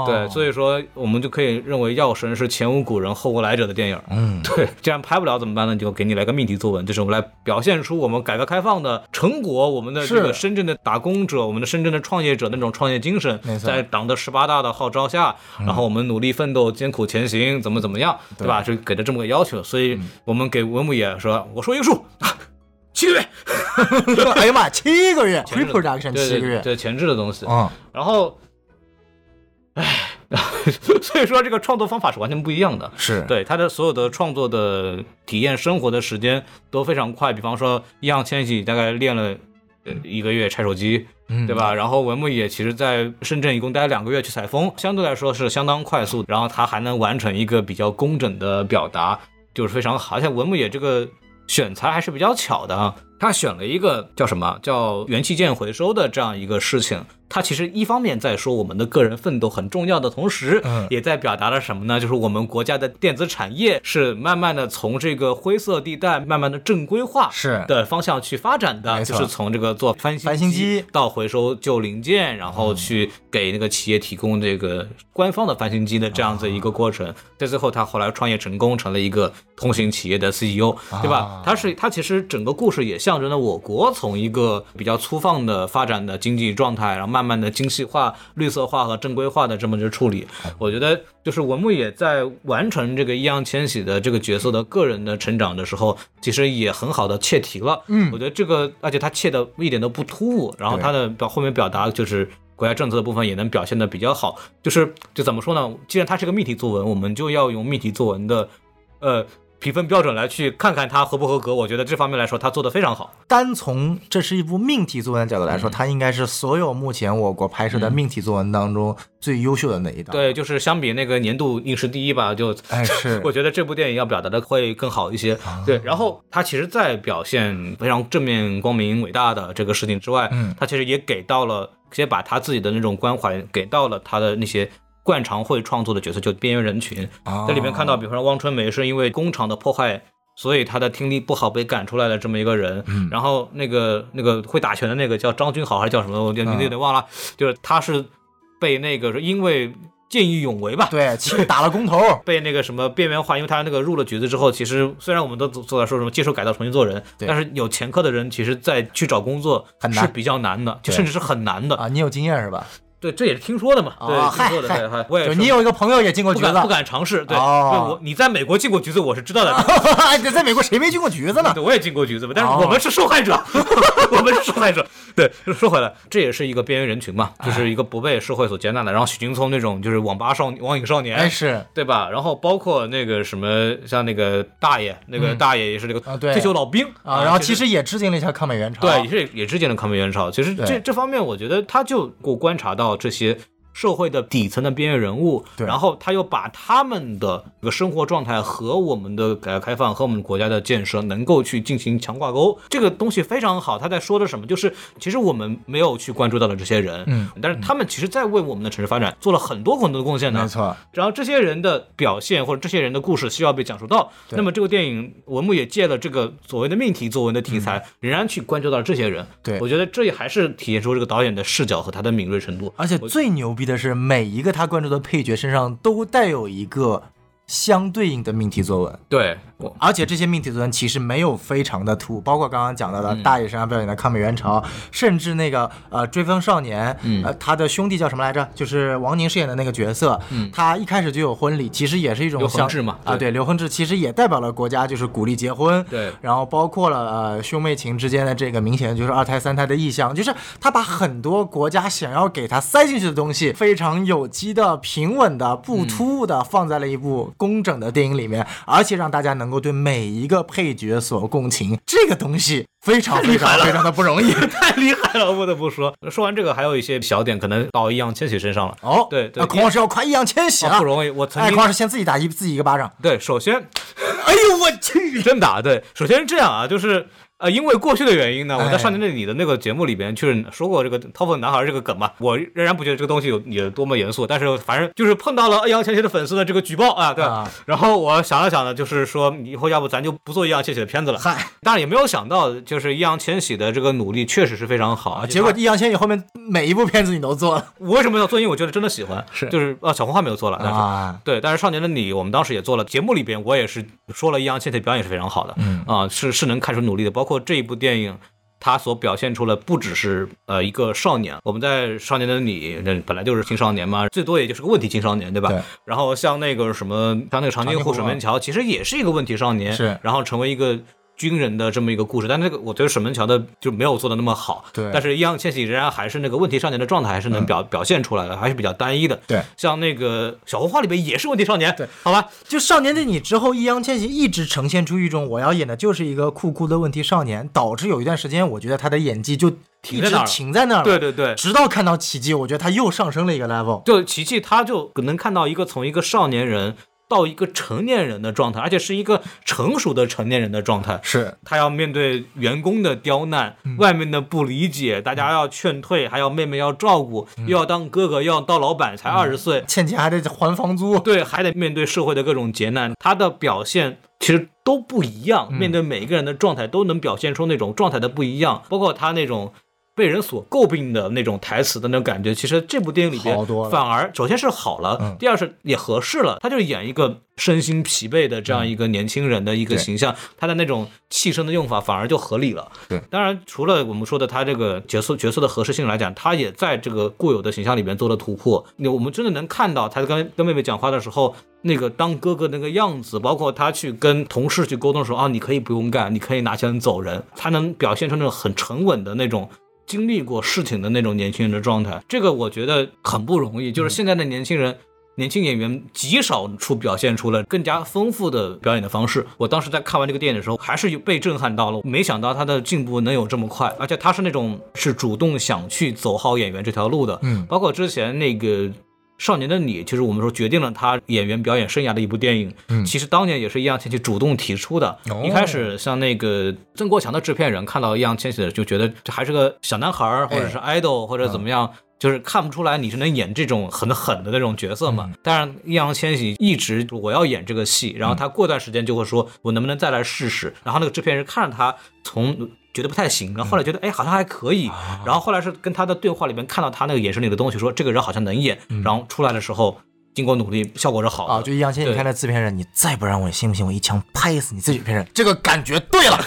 对，所以说我们就可以认为药神是前无古人后无来者的电影。嗯，(laughs) 对，既然拍不了怎么办呢？就给你来个命题作文，就是我们来表现出我们改革开放的成果，我们的这个深圳的打工者，我们的深圳的创业者那种创业精神在党的十八大的号召下，然后我们努力奋斗，艰苦前行，怎么怎么样，对。吧？就给了这么个要求，所以我们给文牧野说，我说一个数，啊七个月，(laughs) 哎呀妈，七个月前置的，pre-production 对七个月，对对前置的东西，嗯，然后 (laughs) 所以说这个创作方法是完全不一样的。是对他的所有的创作的体验生活的时间都非常快，比方说易烊千玺大概练了呃一个月拆手机，嗯对吧？然后文牧野其实在深圳一共待了两个月去采风，相对来说是相当快速，然后他还能完成一个比较工整的表达，就是非常好。而且文牧野这个选材还是比较巧的啊，他选了一个叫什么叫元器件回收的这样一个事情。他其实一方面在说我们的个人奋斗很重要的同时，嗯也在表达了什么呢？就是我们国家的电子产业是慢慢的从这个灰色地带慢慢的正规化是的方向去发展的，就是从这个做翻新翻新机到回收旧零件，然后去给那个企业提供这个官方的翻新机的这样子一个过程。在最后，他后来创业成功，成了一个通行企业的 CEO，对吧啊？他是他其实整个故事也象征了我国从一个比较粗放的发展的经济状态，然后慢慢的精细化、绿色化和正规化的这么一个处理。我觉得就是文牧野在完成这个易烊千玺的这个角色的个人的成长的时候，其实也很好的切题了。嗯我觉得这个，而且他切的一点都不突兀，然后他的表后面表达就是。国家政策的部分也能表现的比较好，就是就怎么说呢？既然它是个命题作文，我们就要用命题作文的，呃，评分标准来去看看它合不合格。我觉得这方面来说，他做的非常好。单从这是一部命题作文的角度来说，嗯它应该是所有目前我国拍摄的命题作文当中最优秀的那一档。，对，就是相比那个年度影视第一吧，就哎是 (laughs) 我觉得这部电影要表达的会更好一些。对，然后他其实，在表现非常正面、光明、伟大的这个事情之外，嗯他其实也给到了，也把他自己的那种关怀给到了他的那些。惯常会创作的角色，就边缘人群，哦在里面看到，比方说汪春梅是因为工厂的破坏，所以他的听力不好被赶出来的这么一个人。嗯然后那个那个会打拳的那个叫张君豪还是叫什么，我有点嗯有点忘了，就是他是被那个因为见义勇为吧，对，打了工头。(laughs) 被那个什么边缘化，因为他那个入了局子之后，其实虽然我们都都在说什么接受改造重新做人，但是有前科的人，其实在去找工作是比较难的，就甚至是很难的。啊，你有经验是吧？对，这也是听说的嘛，哦对，听说的，对，嗨，我也就是你有一个朋友也进过局子，不敢不敢尝试，对，哦对我你在美国进过局子，我是知道的。(laughs) 哎在美国谁没进过局子呢？对，我也进过局子嘛，但是哦我们是受害者，(laughs) 我们是受害者。对，说回来，这也是一个边缘人群嘛，就是一个不被社会所接纳的。然后许劲聪那种就是网吧少网瘾少年，哎是对吧？然后包括那个什么，像那个大爷，那个大爷也是这个啊退休老兵啊，然后其实。也致敬了一下抗美援朝。对，也是也致敬了抗美援朝。其实这这方面，我觉得他就给我观察到这些社会的底层的边缘人物，然后他又把他们的这个生活状态和我们的改革开放和我们国家的建设能够去进行强挂钩，这个东西非常好。他在说的什么？就是其实我们没有去关注到的这些人，嗯，但是他们其实在为我们的城市发展做了很多很多的贡献呢。没错，然后这些人的表现或者这些人的故事需要被讲述到，那么这个电影文牧也借了这个所谓的命题作文的题材，仍然去关注到了这些人。嗯对我觉得这也还是体现出这个导演的视角和他的敏锐程度。而且最牛逼的是，每一个他关注的配角身上都带有一个相对应的命题作文。对，我而且这些命题作文其实没有非常的突兀，包括刚刚讲到的嗯。大爷身上表演的抗美援朝，甚至那个呃追风少年，嗯呃他的兄弟叫什么来着？就是王宁饰演的那个角色，嗯他一开始就有婚礼，其实也是一种刘恒像志嘛啊，对对，刘恒志其实也代表了国家，就是鼓励结婚，对。然后包括了呃兄妹情之间的这个明显就是二胎三胎的意向，就是他把很多国家想要给他塞进去的东西，非常有机的、平稳的、不突兀的放在了一部工整的电影里面，而且让大家能够对每一个配角所共情，这个东西非常非常非常的不容易。(laughs) 太厉害了，不得不说。说完这个，还有一些小点可能到易烊千玺身上了。哦，对对那孔老师要夸易烊千玺了啊不，容易，我曾哎，经孔老师先自己打一自己一个巴掌。对，首先哎呦我去！真打对，首先是这样啊，就是呃，因为过去的原因呢，我在少年的你的那个节目里边确实说过这个 “top 男孩”这个梗嘛，我仍然不觉得这个东西有有多么严肃，但是反正就是碰到了易烊千玺的粉丝的这个举报啊，对吧啊然后我想了想呢，就是说以后要不咱就不做易烊千玺的片子了。嗨，当然也没有想到，就是易烊千玺的这个努力确实是非常好，啊结果易烊千玺后面每一部片子你都做了我为什么要做？因为我觉得真的喜欢，是就是啊小红花没有做了，但是。啊，对，但是少年的你，我们当时也做了节目里边，我也是说了易烊千玺表演是非常好的，嗯啊，是是能看出努力的。包括这一部电影，它所表现出了不只是呃一个少年，我们在少年的你，那本来就是青少年嘛，最多也就是个问题青少年，对吧？对？然后像那个什么，像那个长津湖长津湖水门桥，其实也是一个问题少年，是。然后成为一个军人的这么一个故事，但那个我觉得沈门桥的就没有做的那么好。对但是易烊千玺仍然还是那个问题少年的状态，还是能表、表现出来的，还是比较单一的。对像那个小红花里边也是问题少年，对，好吧，就《少年的你》之后，易烊千玺一直呈现出一种我要演的就是一个酷酷的问题少年，导致有一段时间，我觉得他的演技就一直停在那儿了停在那儿了。对对对，直到看到奇迹，我觉得他又上升了一个 level。就奇迹，他就能看到一个从一个少年人到一个成年人的状态，而且是一个成熟的成年人的状态。是他要面对员工的刁难，外面的不理解，大家要劝退，还要妹妹要照顾，又要当哥哥，又要当老板，才二十岁，欠钱还得还房租。对，还得面对社会的各种劫难，他的表现其实都不一样。面对每一个人的状态，都能表现出那种状态的不一样，包括他那种。被人所诟病的那种台词的那种感觉，其实这部电影里边反而首先是好了，嗯第二是也合适了。他就演一个身心疲惫的这样一个年轻人的一个形象，他的那种气声的用法反而就合理了。对，当然除了我们说的他这个角色角色的合适性来讲，他也在这个固有的形象里边做了突破。那我们真的能看到他跟跟妹妹讲话的时候，那个当哥哥那个样子，包括他去跟同事去沟通的时候啊，你可以不用干，你可以拿钱走人，他能表现出那种很沉稳的那种。经历过事情的那种年轻人的状态，这个我觉得很不容易。就是现在的年轻人，年轻演员极少出表现出了更加丰富的表演的方式。我当时在看完这个电影的时候，还是有被震撼到了。没想到他的进步能有这么快，而且他是那种是主动想去走好演员这条路的。嗯包括之前那个。少年的你，其实我们说决定了他演员表演生涯的一部电影。嗯其实当年也是易烊千玺主动提出的。哦一开始像那个曾国强的制片人看到易烊千玺的，就觉得这还是个小男孩儿，或者是 idol，或者怎么样。就是看不出来你是能演这种很狠的那种角色嘛。但是，易烊千玺一直我要演这个戏，然后他过段时间就会说，我能不能再来试试？然后那个制片人看着他从觉得不太行，然后后来觉得哎好像还可以，然后后来是跟他的对话里面看到他那个眼神里的东西，说这个人好像能演，然后出来的时候经过努力，效果是好的。啊，就易烊千玺你看那制片人，你再不让我，信不信我一枪拍死你自己片人？这个感觉对了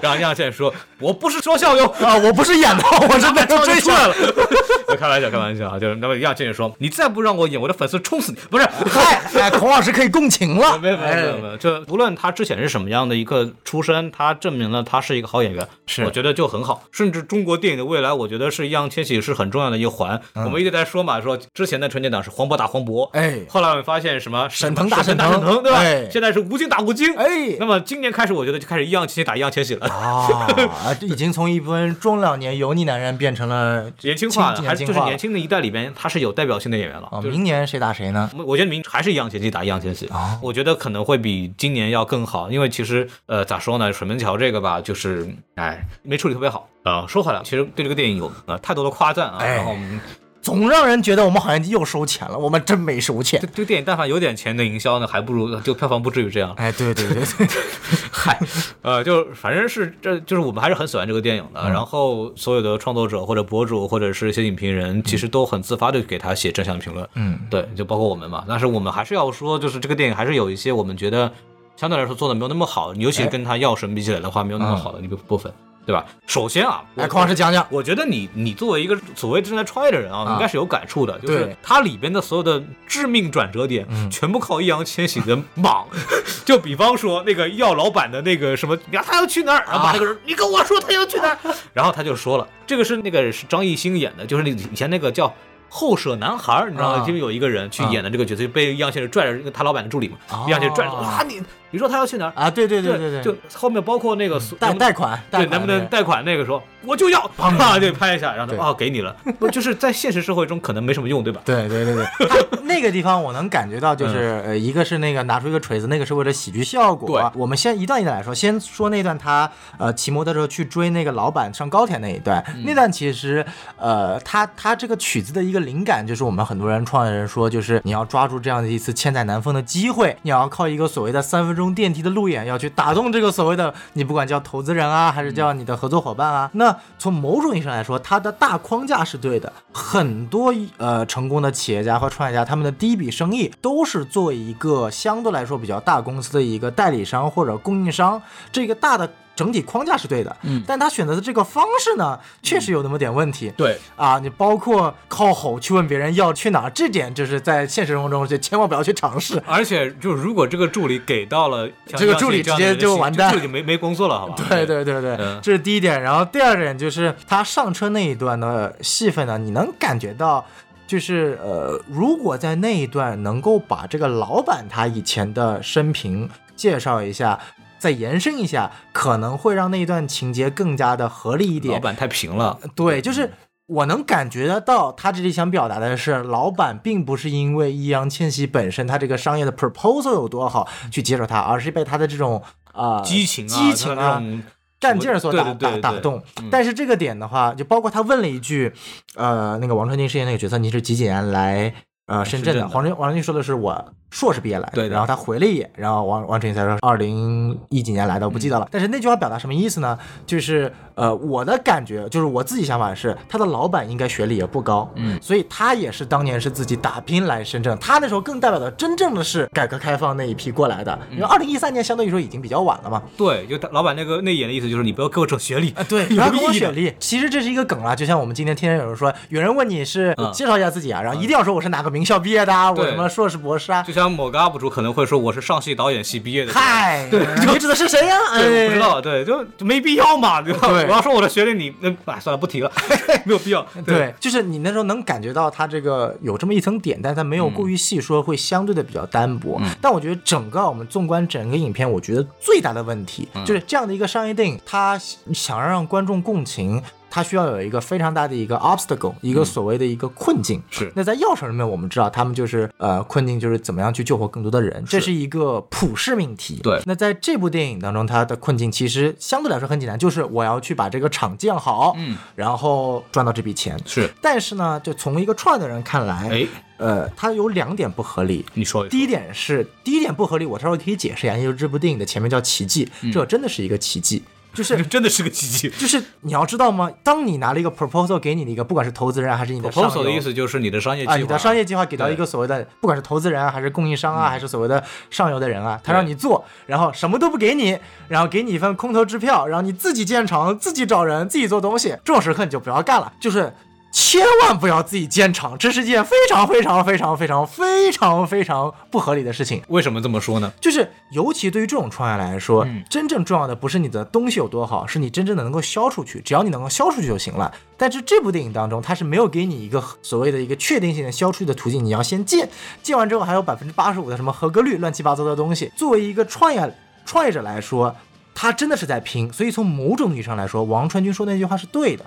然后易烊千玺说：“我不是说笑哟。”啊，我不是演的，我是在这追下出来了，(laughs) 开玩笑，开玩笑啊！就是那么易烊千玺说：“你再不让我演，我的粉丝冲死你！”不是，嗨，哎，孔老师可以共情了。没有没有没有就无论他之前是什么样的一个出身，他证明了他是一个好演员，是我觉得就很好。甚至中国电影的未来，我觉得是易烊千玺是很重要的一环。我们一直在说嘛，说之前的春节档是黄渤打黄渤，哎后来我们发现什么沈腾打沈沈腾打沈腾，对吧？哎现在是吴京打吴京，哎那么今年开始，我觉得就开始易烊千玺打易烊千玺了。啊，这已经从一般中老年油腻男人变成了年轻化了，就是年轻的一代里边，他是有代表性的演员了。明年谁打谁呢？我觉得明还是易烊千玺打易烊千玺，哦我觉得可能会比今年要更好，因为其实呃咋说呢，水门桥这个吧，就是哎没处理特别好啊、说回来，其实对这个电影有呃太多的夸赞啊，哎然后我们总让人觉得我们好像又收钱了，我们真没收钱这。这个电影但凡有点钱的营销呢，还不如就票房不至于这样。哎，对对对对，(laughs) 嗨，呃，就反正是这就是我们还是很喜欢这个电影的。嗯然后所有的创作者或者博主或者是一些影评人，其实都很自发的给他写正向评论。嗯，对，就包括我们嘛。但是我们还是要说，就是这个电影还是有一些我们觉得相对来说做的没有那么好，尤其是跟他《药神》比起来的话，没有那么好的一个部分，对吧？首先啊，我来，孔老师讲讲。我觉得你你作为一个所谓正在创业的人啊，啊应该是有感触的，就是对它里边的所有的致命转折点，嗯全部靠易烊千玺的莽。(laughs) 就比方说那个药老板的那个什么，呀，他要去哪儿？然后把那个人，你跟我说他要去哪儿？(laughs) 然后他就说了，这个是那个是张艺兴演的，就是那以前那个叫。后舍男孩儿，你知道吗？啊就有一个人去演的这个角色，就被易烊千玺拽着，那个他老板的助理嘛，哦易烊千玺拽着说啊，你你说他要去哪儿？啊，对对对对对就后面包括那个贷贷款，贷对，款能不能贷款那个时候我就要，啊，对，拍一下，然后对他啊给你了，不就是在现实社会中可能没什么用，对吧？对对对对，他那个地方我能感觉到，就是、呃，一个是那个拿出一个锤子，那个是为了喜剧效果。对我们先一段一段来说，先说那段他呃骑摩托车去追那个老板上高铁那一段，那段其实呃他他这个曲子的一个灵感就是我们很多人创业人说，就是你要抓住这样的一次千载难逢的机会，你要靠一个所谓的三分钟电梯的路演，要去打动这个所谓的你不管叫投资人啊，还是叫你的合作伙伴啊，那从某种意义上来说，它的大框架是对的。很多呃成功的企业家和创业家，他们的第一笔生意都是做一个相对来说比较大公司的一个代理商或者供应商，这个大的。整体框架是对的，嗯，但他选择的这个方式呢，确实有那么点问题。对，啊，你包括靠吼去问别人要去哪儿，这点就是在现实生活中就千万不要去尝试。而且就如果这个助理给到了这个助理直接就完蛋这就没没工作了，好吧？(laughs) 对对对对，嗯这是第一点。然后第二点就是他上车那一段的戏份呢，你能感觉到，就是呃，如果在那一段能够把这个老板他以前的生平介绍一下。再延伸一下，可能会让那一段情节更加的合理一点。老板太平了，对，就是我能感觉得到，他这里想表达的是，老板并不是因为易烊千玺本身他这个商业的 proposal 有多好去接受他，而是被他的这种啊、激情啊，激情啊他这种干劲儿所打打打动嗯。但是这个点的话，就包括他问了一句，呃，那个王传君饰演那个角色，你是几几年来呃深圳的？深圳的黄传王传君说的是我硕士毕业来的，对的然后他回了一眼，然后王王晨宇才说二零一几年来的，我不记得了。嗯但是那句话表达什么意思呢？就是呃，我的感觉就是我自己想法是，他的老板应该学历也不高，嗯所以他也是当年是自己打拼来深圳，他那时候更代表的真正的是改革开放那一批过来的，因为二零一三年相对于说已经比较晚了嘛。对，就他老板那个那眼的意思就是你不要给我整学历啊，对，(laughs) 有不要给我学历。其实这是一个梗啊，就像我们今天天天有人说，有人问你是嗯介绍一下自己啊，然后一定要说我是哪个名校毕业的啊，我什么硕士博士啊。就像某个 UP 主可能会说我是上戏导演系毕业的，嗨，(laughs) 对你指的是谁呀？对，不知哎。道，对，就就没必要嘛，对吧？对我要说我的学历，你那哎算了，不提了，(laughs) 没有必要。对，就是你那时候能感觉到他这个有这么一层点，但他没有过于细说，会相对的比较单薄。但我觉得整个我们纵观整个影片，我觉得最大的问题、就是这样的一个商业电影，他想让观众共情。它需要有一个非常大的一个 obstacle，一个所谓的一个困境。是。那在药神里面，我们知道他们就是呃困境就是怎么样去救活更多的人，这是一个普世命题。对。那在这部电影当中，它的困境其实相对来说很简单，就是我要去把这个厂建好，嗯，然后赚到这笔钱。是，但是呢，就从一个创业的人看来，哎，呃，它有两点不合理。你说说。第一点是，第一点不合理，我稍微可以解释一下，因为这部电影的前面叫奇迹，嗯。这真的是一个奇迹，就是真的是个奇迹。就是你要知道吗？当你拿了一个 proposal 给你的一个，不管是投资人啊还是你的 proposal 的意思就是你的商业计划，啊，你的商业计划给到一个所谓的，不管是投资人啊，还是供应商啊，还是所谓的上游的人啊，他让你做，然后什么都不给你，然后给你一份空头支票，然后你自己建厂、自己找人、自己做东西，这种时刻你就不要干了，就是。千万不要自己建厂，这是件非常非常非常非常非常非常不合理的事情。为什么这么说呢？就是尤其对于这种创业来说，嗯真正重要的不是你的东西有多好，是你真正的能够销出去。只要你能够销出去就行了。但是这部电影当中，它是没有给你一个所谓的一个确定性的销出去的途径，你要先建，建完之后还有百分之八十五的什么合格率，乱七八糟的东西。作为一个创业创业者来说，他真的是在拼。所以从某种意义上来说，王传君说那句话是对的。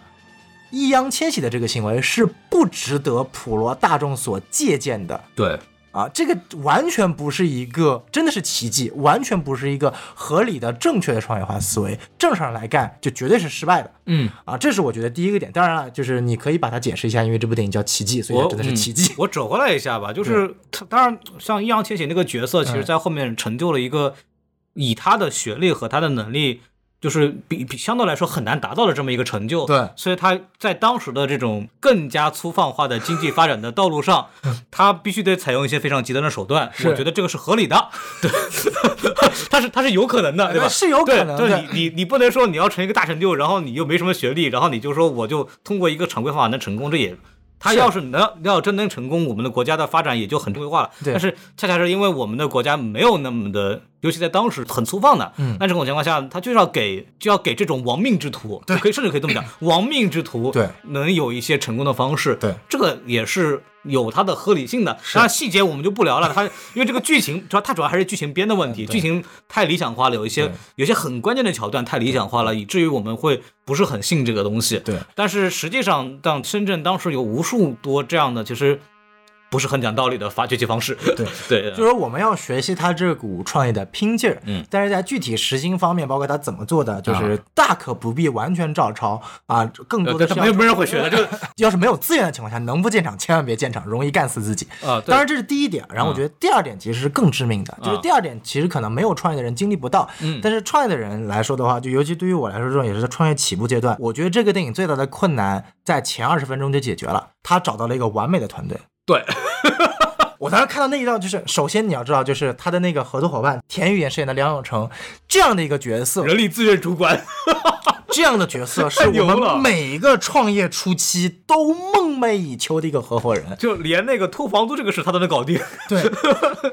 易烊千玺的这个行为是不值得普罗大众所借鉴的。对，啊，这个完全不是一个，真的是奇迹，完全不是一个合理的、正确的创业化思维。正常人来干，就绝对是失败的嗯，啊！这是我觉得第一个点。当然了，就是你可以把它解释一下，因为这部电影叫《奇迹》，所以真的是奇迹嗯。我折回来一下吧，就是他，当然像易烊千玺那个角色，其实嗯在后面成就了一个以他的学历和他的能力。就是比比相对来说很难达到的这么一个成就，对所以他在当时的这种更加粗放化的经济发展的道路上，(laughs) 他必须得采用一些非常极端的手段，我觉得这个是合理的，(laughs) 对，他是他是有可能的，对吧？是有可能你你你不能说你要成一个大成就，然后你又没什么学历，然后你就说我就通过一个常规方法能成功，这也。他要是能要真能成功，我们的国家的发展也就很正规化了。对但是恰恰是因为我们的国家没有那么的，尤其在当时很粗放的。嗯那这种情况下，他就要给就要给这种亡命之徒，对，可以甚至可以这么讲，(laughs) 亡命之徒，对，能有一些成功的方式。对，这个也是有它的合理性的。当然细节我们就不聊了，它因为这个剧情主要它主要还是剧情编的问题，剧情太理想化了，有一些有些很关键的桥段太理想化了，以至于我们会不是很信这个东西。对，但是实际上，当深圳当时有无数多这样的，其实不是很讲道理的发掘机方式。对 (laughs) 对，就是我们要学习他这股创业的拼劲儿，嗯，但是在具体实行方面，包括他怎么做的，就是大可不必完全照抄啊，更多的没有没有人会学的，这个 (laughs) 要是没有资源的情况下，能不建厂千万别建厂，容易干死自己。啊，对当然这是第一点，然后我觉得第二点其实是更致命的，就是啊第二点其实可能没有创业的人经历不到，嗯但是创业的人来说的话，就尤其对于我来说，这种也是在创业起步阶段，我觉得这个电影最大的困难在前二十分钟就解决了，他找到了一个完美的团队。对，我 (laughs) 我当时看到那一段，就是首先你要知道，就是他的那个合作伙伴田雨嫣饰演的梁永成这样的一个角色，人力资源主管，(laughs) 这样的角色是 (laughs) 我们每一个创业初期都梦寐以求的一个合伙人。就连那个偷房租这个事他都能搞定。对，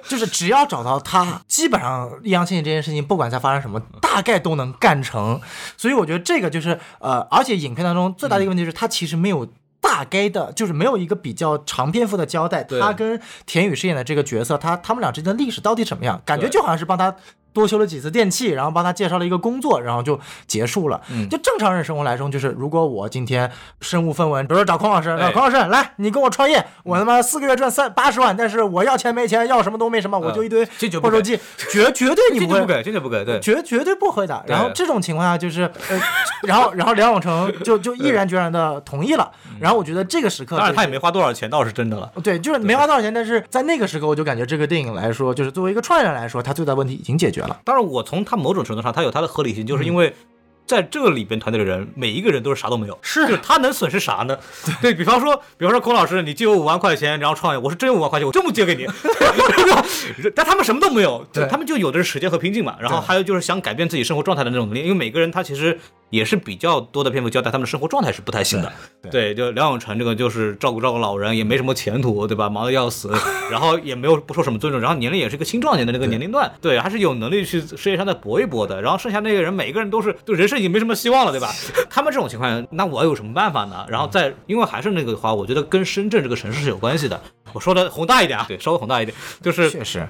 就是只要找到他，基本上易烊千玺这件事情，不管再发生什么，大概都能干成。所以我觉得这个就是呃，而且影片当中最大的一个问题是，他其实没有。大概的，就是没有一个比较长篇幅的交代，他跟田雨饰演的这个角色，他他们俩之间的历史到底什么样？感觉就好像是帮他多修了几次电器，然后帮他介绍了一个工作，然后就结束了。嗯就正常人生活来说，就是如果我今天身无分文，比如说找孔老师，哎孔老师来，你跟我创业，我他妈四个月赚三八十万，但是我要钱没钱，要什么都没什么，我就一堆破手机，绝绝对你不会这就不给，这就不给，对。绝绝对不会的。然后这种情况下就是，呃，(laughs) 然后然后梁永成就就毅然决然的同意了。然后我觉得这个时刻、当然，他也没花多少钱，倒是真的了。对，就是没花多少钱，但是在那个时刻，我就感觉这个电影来说，就是作为一个创业人来说，他最大问题已经解决了。当然，我从他某种程度上，他有他的合理性，就是因为在这个里边团队的人，每一个人都是啥都没有，是。就是他能损失啥呢？对。比方说，比方说孔老师，你借我五万块钱，然后创业，我是真有五万块钱，我真不借给你，(laughs) 但他们什么都没有，对。他们就有的是时间和拼劲嘛，然后还有就是想改变自己生活状态的那种能力，因为每个人他其实也是比较多的篇幅交代他们的生活状态是不太行的，对。对，就梁永成这个就是照顾照顾老人，也没什么前途，对吧？忙得要死，然后也没有不受什么尊重，然后年龄也是一个青壮年的那个年龄段，对，还是有能力去事业上再搏一搏的。然后剩下那个人，每个人都是就人生已经没什么希望了，对吧？(laughs) 他们这种情况，那我有什么办法呢？然后再因为还是那个话，我觉得跟深圳这个城市是有关系的。我说的宏大一点啊，对，稍微宏大一点，就是确实，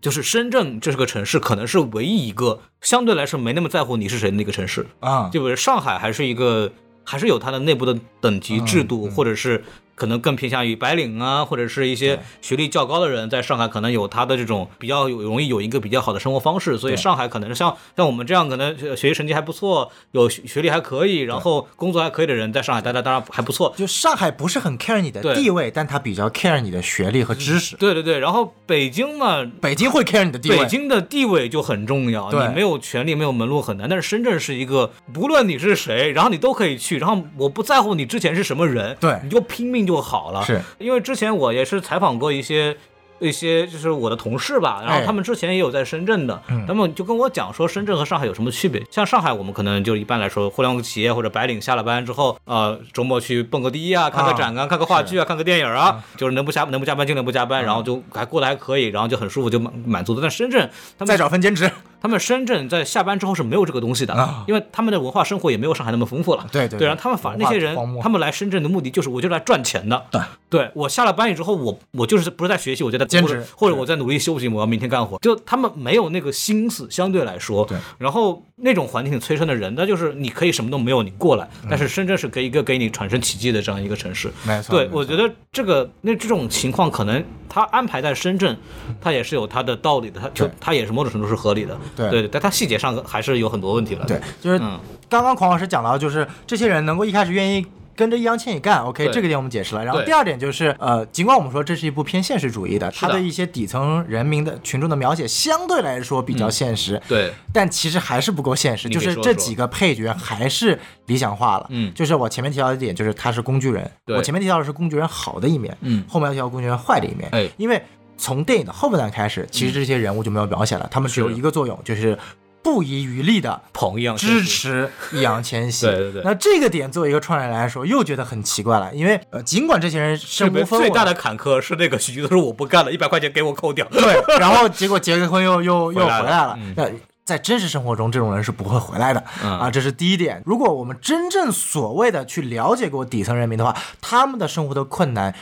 就是深圳这是个城市可能是唯一一个相对来说没那么在乎你是谁的那个城市。啊，就比如上海还是一个，还是有它的内部的等级制度，或者是可能更偏向于白领啊，或者是一些学历较高的人，在上海可能有他的这种比较有容易有一个比较好的生活方式，所以上海可能像像我们这样可能学学习成绩还不错，有学学历还可以，然后工作还可以的人，在上海待待当然还不错。就上海不是很 care 你的地位，但他比较 care 你的学历和知识。对对对，然后北京嘛，北京会 care 你的地位，北京的地位就很重要，你没有权利、没有门路很难。但是深圳是一个，不论你是谁，然后你都可以去，然后我不在乎你之前是什么人，对你就拼命就好了。是因为之前我也是采访过一些。一些就是我的同事吧，然后哎他们之前也有在深圳的，嗯他们就跟我讲说深圳和上海有什么区别。像上海，我们可能就一般来说，互联网企业或者白领下了班之后，呃，周末去蹦个迪啊，看个展啊，看个话剧啊，看个电影啊，就是能不加能不加班尽量不加班，然后就还过得还可以，然后就很舒服，就满满足的。但深圳他们再找份兼职。他们深圳在下班之后是没有这个东西的，啊因为他们的文化生活也没有上海那么丰富了。对对对，然后他们反而那些人他们来深圳的目的就是我就来赚钱的。对，对我下了班之后，我我就是不是在学习，我就在兼职或者我在努力休息，我要明天干活。就他们没有那个心思，相对来说，对。然后那种环境催生的人，那就是你可以什么都没有，你过来，但是深圳是给一个给你产生奇迹的这样一个城市。对，没错对错我觉得这个那这种情况，可能他安排在深圳，他也是有他的道理的，他就他也是某种程度是合理的。对对，但他细节上还是有很多问题了。对，就是嗯刚刚狂老师讲到，就是这些人能够一开始愿意。跟着易烊千玺干，OK，这个点我们解释了。然后第二点就是，呃，尽管我们说这是一部偏现实主义的，它的一些底层人民的群众的描写相对来说比较现实，对但其实还是不够现实，你就是这几个配角还是理想化了。嗯就是我前面提到的一点，就是他是工具人。对我前面提到的是工具人好的一面，嗯后面要提到工具人坏的一面。哎因为从电影的后半段开始，其实这些人物就没有描写了，他们只有一个作用，就是不遗余力的捧支持易烊千玺。对对对那这个点作为一个创业人来说，又觉得很奇怪了，因为呃，尽管这些人身无分文，最大的坎坷是那个许剧的说我不干了，一百块钱给我扣掉。(laughs) 对，然后结果结个婚又又又回来了。那在真实生活中，这种人是不会回来的、嗯啊，这是第一点。如果我们真正所谓的去了解过底层人民的话，他们的生活的困难。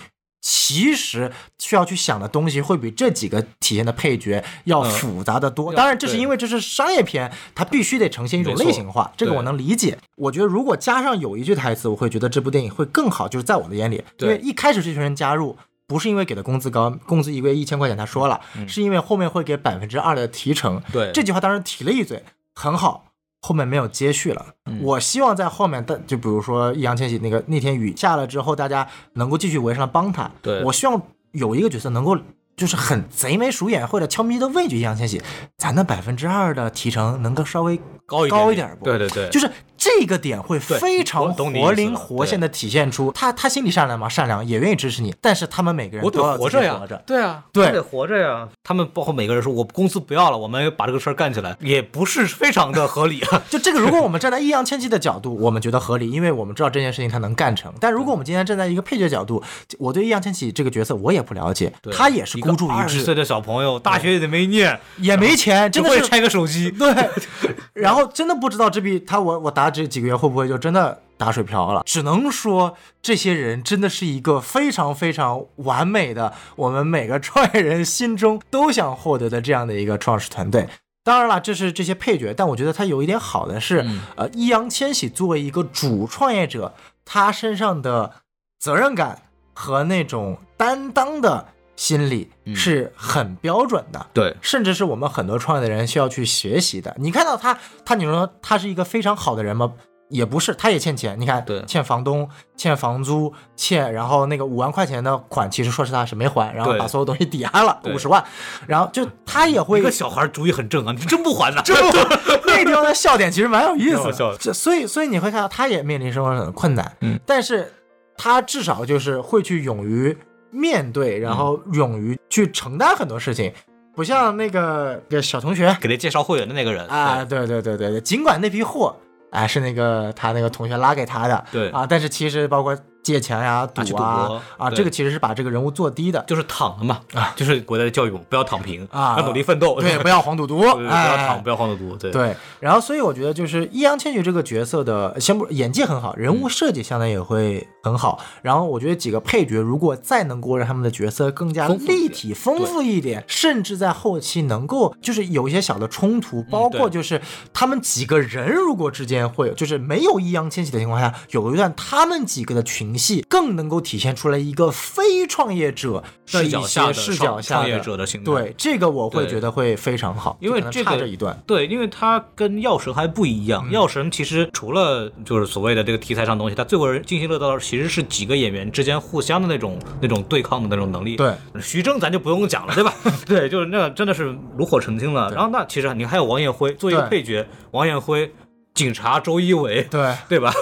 其实需要去想的东西会比这几个体现的配角要嗯复杂的多。要当然，这是因为这是商业片，它必须得呈现一种类型化，这个我能理解。我觉得如果加上有一句台词，我会觉得这部电影会更好，就是在我的眼里，因为一开始这群人加入。不是因为给的工资高，工资一个月一千块钱，他说了，是因为后面会给百分之二的提成。嗯对这句话当时提了一嘴，很好，后面没有接续了。嗯我希望在后面的，就比如说易烊千玺那个那天雨下了之后，大家能够继续围上来帮他。对我希望有一个角色能够。就是很贼眉鼠眼或者悄咪咪的畏惧易烊千玺，咱的百分之二的提成能够稍微高一高一点点不？对对对就是这个点会非常活灵活现的体现出他他心里善良吗？善良，也愿意支持你，但是他们每个人我都要得活着呀活着，。对啊，对我得活着呀。他们包括每个人说，我公司不要了，我们把这个事儿干起来，也不是非常的合理啊。(laughs) 就这个，如果我们站在易烊千玺的角度，我们觉得合理，因为我们知道这件事情他能干成。但如果我们今天站在一个配角角度，我对易烊千玺这个角色我也不了解，他也是孤注一掷，二十岁的小朋友，大学也得没念，也没钱，真的是拆个手机。对，(laughs) 然后真的不知道这笔他我我打这几个月会不会就真的打水漂了？只能说这些人真的是一个非常非常完美的，我们每个创业人心中都想获得的这样的一个创始团队。当然了，这是这些配角，但我觉得他有一点好的是，呃，易烊千玺作为一个主创业者，他身上的责任感和那种担当的心理是很标准的。对，甚至是我们很多创业的人需要去学习的。你看到他，他你说他是一个非常好的人吗？也不是，他也欠钱。你看，对欠房东、欠房租、欠，然后那个五万块钱的款，其实说实话是没还，然后把所有东西抵押了五十万，然后就他也会一个小孩主意很正啊，你真不还呢？(laughs) 真不 (laughs) 那个地方的笑点其实蛮有意思的这所以所以你会看到他也面临生活上的困难，嗯，但是他至少就是会去勇于面对，然后勇于去承担很多事情，不像那个那个小同学给他介绍会员的那个人啊，对。对对对对，尽管那批货哎是那个他那个同学拉给他的，对。啊，但是其实包括借钱呀、赌去赌啊博啊，这个其实是把这个人物做低的。就是躺的嘛，啊。就是国家的教育不要躺平啊。要努力奋斗，对，(laughs) 不要黄赌毒，对不要哎躺，不要黄赌毒，对。对，然后所以我觉得就是易烊千玺这个角色的，先不演技很好，人物设计相当也会很好。然后我觉得几个配角如果再能够让他们的角色更加立体、丰富一点，甚至在后期能够就是有一些小的冲突，包括就是他们几个人如果之间会有，就是没有易烊千玺的情况下，有一段他们几个的群戏更能够体现出来一个非创业者的视一角下的些视角下创创业者的心态对这个我会觉得会非常好，因为这个这一段。对，因为它跟药神还不一样。嗯药神其实除了就是所谓的这个题材上的东西，它最为人津津乐道的其实是几个演员之间互相的那种那种对抗的那种能力。对，徐峥咱就不用讲了，对吧？(laughs) 对，就是那真的是炉火纯青了。然后那其实你还有王彦辉作为一个配角，王彦辉、警察周一围，对，对吧？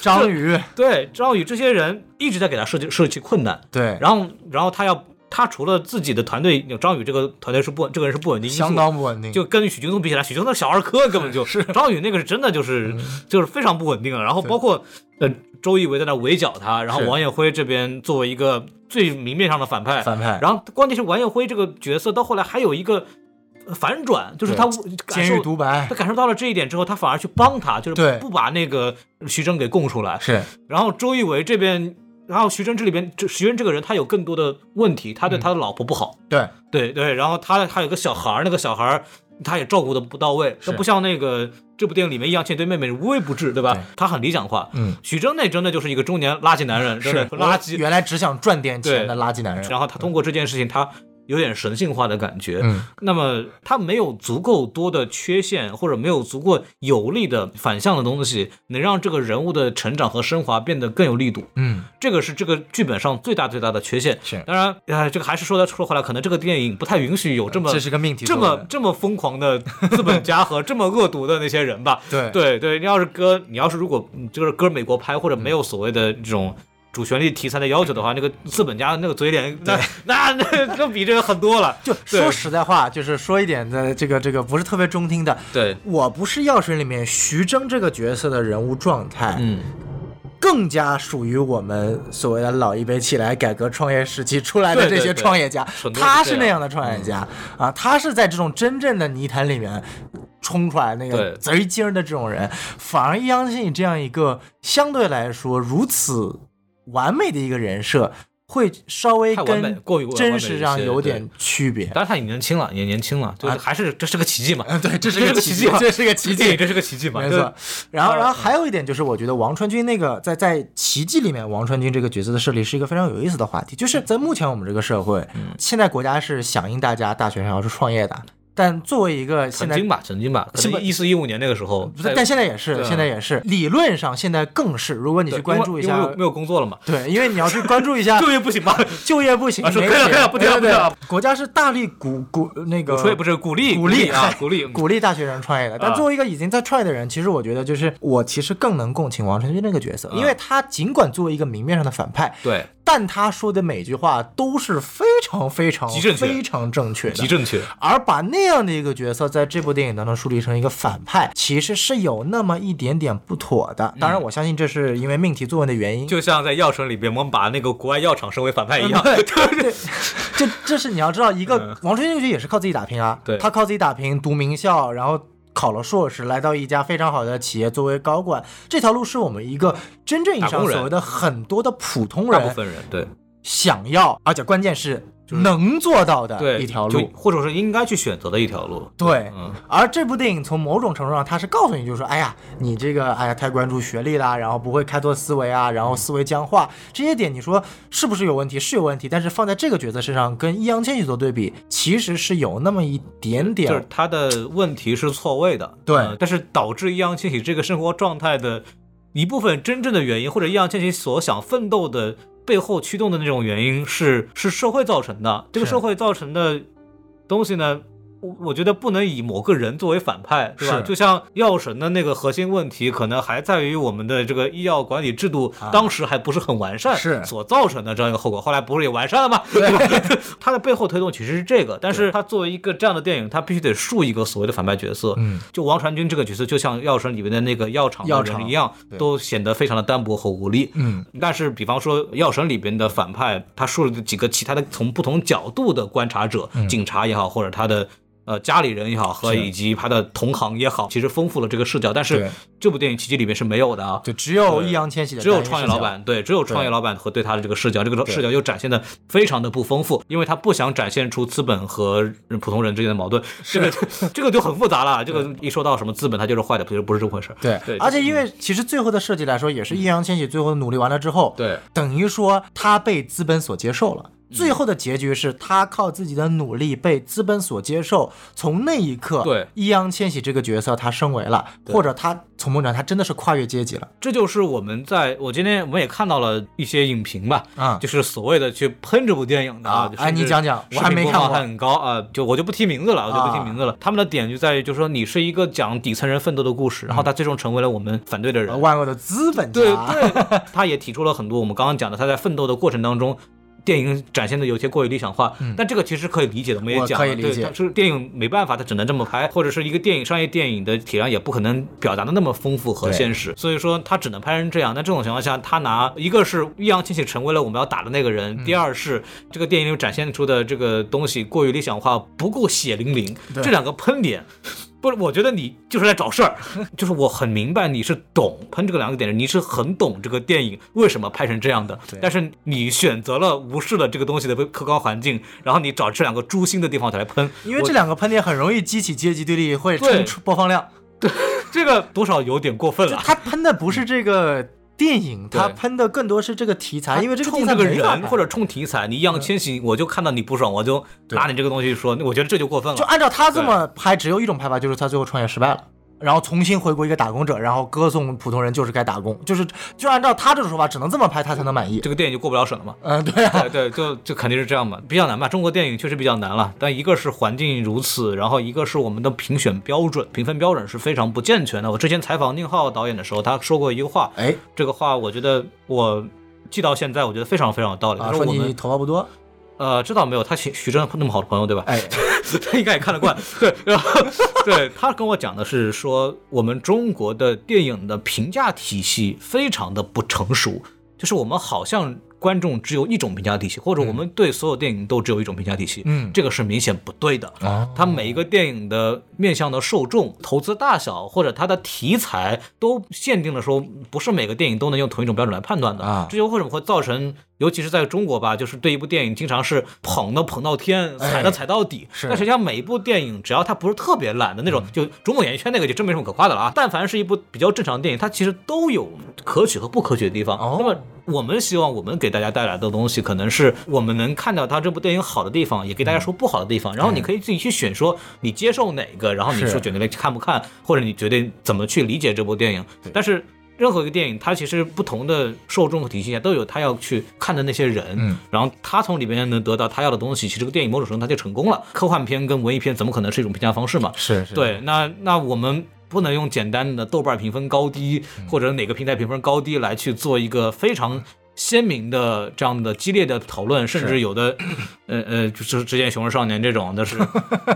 张宇，(laughs) 对，张宇这些人一直在给他设计设计困难。对，然后，然后他要他除了自己的团队，张宇这个团队是不这个人是不稳定相当不稳定。就跟许京东比起来，许京东小儿科根本就 (laughs) 是张宇那个是真的就是、(laughs) 就是非常不稳定了。然后包括呃周一围在那围剿他，然后王艳辉这边作为一个最明面上的反派，反派然后关键是王艳辉这个角色到后来还有一个呃反转，就是他感监受狱独白他感受到了这一点之后，他反而去帮他，就是对不把那个徐峥给供出来。是然后周一围这边，然后徐峥这里边，这徐峥这个人他有更多的问题，他对他的老婆不好，对，对对，然后他还有个小孩儿，那个小孩儿他也照顾的不到位，是他不像那个这部电影里面易烊千玺对妹妹无微不至，对吧？对他很理想化。嗯，徐峥那真的就是一个中年垃圾男人，真的是垃圾。原来只想赚点钱的垃圾男人。然后他通过这件事情，他有点神性化的感觉。嗯，那么他没有足够多的缺陷，或者没有足够有力的反向的东西，能让这个人物的成长和升华变得更有力度。嗯，这个是这个剧本上最大最大的缺陷。是当然，呃，这个还是说到说回来，可能这个电影不太允许有这么这是个命题这么这么疯狂的资本家和这么恶毒的那些人吧。(laughs) 对对对，你要是搁你要是如果嗯就是搁美国拍，或者没有所谓的这种。主旋律题材的要求的话，那个资本家那个嘴脸，那 (laughs) 那那那比这个狠多了。(laughs) 就说实在话，就是说一点的这个这个不是特别中听的。对，我不是药水里面徐峥这个角色的人物状态，嗯，更加属于我们所谓的老一辈起来改革创业时期出来的这些创业家他是那样的创业家啊，他是在这种真正的泥潭里面冲出来那个对。贼精儿的这种人，反而易烊千玺这样一个相对来说如此完美的一个人设，会稍微跟过于真实上有点区别。当然他也年轻了，也年轻了，就还是这是个奇迹嘛。嗯，(laughs) 对，这是这个奇迹这是个奇迹，这是个奇迹嘛。没错。然后，呃然后还有一点就是，我觉得王传君那个在在《奇迹》里面，王传君这个角色的设立是一个非常有意思的话题。就是在目前我们这个社会，嗯现在国家是响应大家大学生要去创业的，但作为一个现在曾经吧，曾经吧，可能一四一五年那个时候，不是但现在也是，现在也是，理论上现在更是。如果你去关注一下没有，工作了嘛，对，因为你要去关注一下 (laughs) 就业不行吧？就业不行，可以了可以了不提了不提了对国家是大力鼓鼓那个不是鼓励鼓励啊，鼓励。鼓励大学生创业的。但啊。作为一个已经在创业的人，其实我觉得就是我其实更能共情王传君那个角色，啊。因为他尽管作为一个明面上的反派，对，但他说的每句话都是非常非常非常正确的，极正确。而把那样的一个角色在这部电影当中树立成一个反派，其实是有那么一点点不妥的。当然，我相信这是因为命题作文的原因。就像在药神里边，我们把那个国外药厂升为反派一样，(laughs) 对 (laughs) 对，这这是你要知道，一个王传君也是靠自己打拼啊，对他靠自己打拼，读名校，然后。考了硕士，来到一家非常好的企业作为高管，这条路是我们一个真正意义上所谓的很多的普通人大部分人对。想要，而且关键是能做到的一条路。或者是应该去选择的一条路。对，嗯而这部电影从某种程度上，它是告诉你，就是说，哎呀，你这个，哎呀，太关注学历啦，然后不会开拓思维啊，然后思维僵化，这些点，你说是不是有问题？是有问题，但是放在这个角色身上，跟易烊千玺做对比，其实是有那么一点点就是，他的问题是错位的，对呃但是导致易烊千玺这个生活状态的一部分真正的原因，或者易烊千玺所想奋斗的背后驱动的那种原因是是社会造成的。这个社会造成的东西呢，我我觉得不能以某个人作为反派，是吧？是就像药神的那个核心问题，可能还在于我们的这个医药管理制度啊当时还不是很完善，是所造成的这样一个后果。后来不是也完善了吗？对吧？(laughs) 它的背后推动其实是这个，但是它作为一个这样的电影，它必须得树一个所谓的反派角色。嗯，就王传君这个角色，就像药神里面的那个药厂药厂人一样，都显得非常的单薄和无力。嗯，但是比方说药神里边的反派，他树了几个其他的从不同角度的观察者，警察也好，或者他的。呃，家里人也好，和以及他的同行也好，其实丰富了这个视角。但是这部电影《奇迹》里面是没有的啊，就只有易烊千玺的只有创业老板，对，只有创业老板和对他的这个视角，这个视角又展现的非常的不丰富，因为他不想展现出资本和普通人之间的矛盾，这个 (laughs) 这个就很复杂了。这个一说到什么资本，他就是坏的，其实不是这么回事。对，对，而且因为其实最后的设计来说，也是易烊千玺最后努力完了之后，对等于说他被资本所接受了。最后的结局是他靠自己的努力被资本所接受，从那一刻，对。易烊千玺这个角色他升为了，或者他从某种上他真的是跨越阶级了。这就是我们在我今天我们也看到了一些影评吧，啊。就是所谓的去喷这部电影的哎你讲讲我还没看过。很高啊，就我就不提名字了，我就不提名字了。他们的点就在于，就是说你是一个讲底层人奋斗的故事，然后他最终成为了我们反对的人，万恶的资本家，对对，他也提出了很多我们刚刚讲的，他在奋斗的过程当中。电影展现的有些过于理想化，但这个其实可以理解的，我们也讲了，对可以理解但是电影没办法，它只能这么拍，或者是一个电影商业电影的体量也不可能表达的那么丰富和现实，所以说他只能拍成这样。那这种情况下，他拿一个是易烊千玺成为了我们要打的那个人，嗯第二是这个电影里展现出的这个东西过于理想化，不够血淋淋，这两个喷点。不是，我觉得你就是来找事儿，(laughs) 就是我很明白你是懂喷这个两个点的，你是很懂这个电影为什么拍成这样的，但是你选择了无视了这个东西的客观环境，然后你找这两个诛心的地方才来喷，因为这两个喷点很容易激起阶级对立，会对冲出播放量。(laughs) 对这个多少有点过分了。他喷的不是这个电影，对。他喷的更多是这个题材，因为这个题冲这个人或者冲题材，你易烊千玺，我就看到你不爽，我就拿你这个东西说，我觉得这就过分了。就按照他这么拍，只有一种拍法，就是他最后创业失败了。然后重新回归一个打工者，然后歌颂普通人就是该打工，就是就按照他这种说法，只能这么拍他才能满意。这个电影就过不了审了嘛。嗯，对啊，对对，就就肯定是这样嘛，比较难吧。中国电影确实比较难了，但一个是环境如此，然后一个是我们的评选标准、评分标准是非常不健全的。我之前采访宁浩导演的时候，他说过一个话，哎这个话我觉得我记到现在，我觉得非常非常有道理。啊，说你他说我们头发不多，呃，知道没有？他徐徐峥那么好的朋友对吧？哎，(laughs) 他应该也看得惯。对，然后对他跟我讲的是说，我们中国的电影的评价体系非常的不成熟，就是我们好像观众只有一种评价体系，或者我们对所有电影都只有一种评价体系。嗯这个是明显不对的。啊，他每一个电影的面向的受众、投资大小或者它的题材都限定了说，不是每个电影都能用同一种标准来判断的。啊这就为什么会造成尤其是在中国吧，就是对一部电影经常是捧的捧到天，踩的踩到底。哎是但实际上每一部电影，只要它不是特别烂的那种，就中国演艺圈那个就真没什么可夸的了啊。但凡是一部比较正常的电影，它其实都有可取和不可取的地方。哦那么我们希望我们给大家带来的东西，可能是我们能看到它这部电影好的地方，也给大家说不好的地方，然后你可以自己去选，说你接受哪个，然后你是说决定看不看，或者你决定怎么去理解这部电影。但是任何一个电影，它其实不同的受众和体系下都有他要去看的那些人，嗯，然后他从里面能得到他要的东西，其实这个电影某种程度它就成功了。科幻片跟文艺片怎么可能是一种评价方式嘛？是是，对，那那我们不能用简单的豆瓣评分高低或者哪个平台评分高低来去做一个非常。鲜明的这样的激烈的讨论，甚至有的，(coughs) 呃呃，就是之前《熊人少年》这种的是，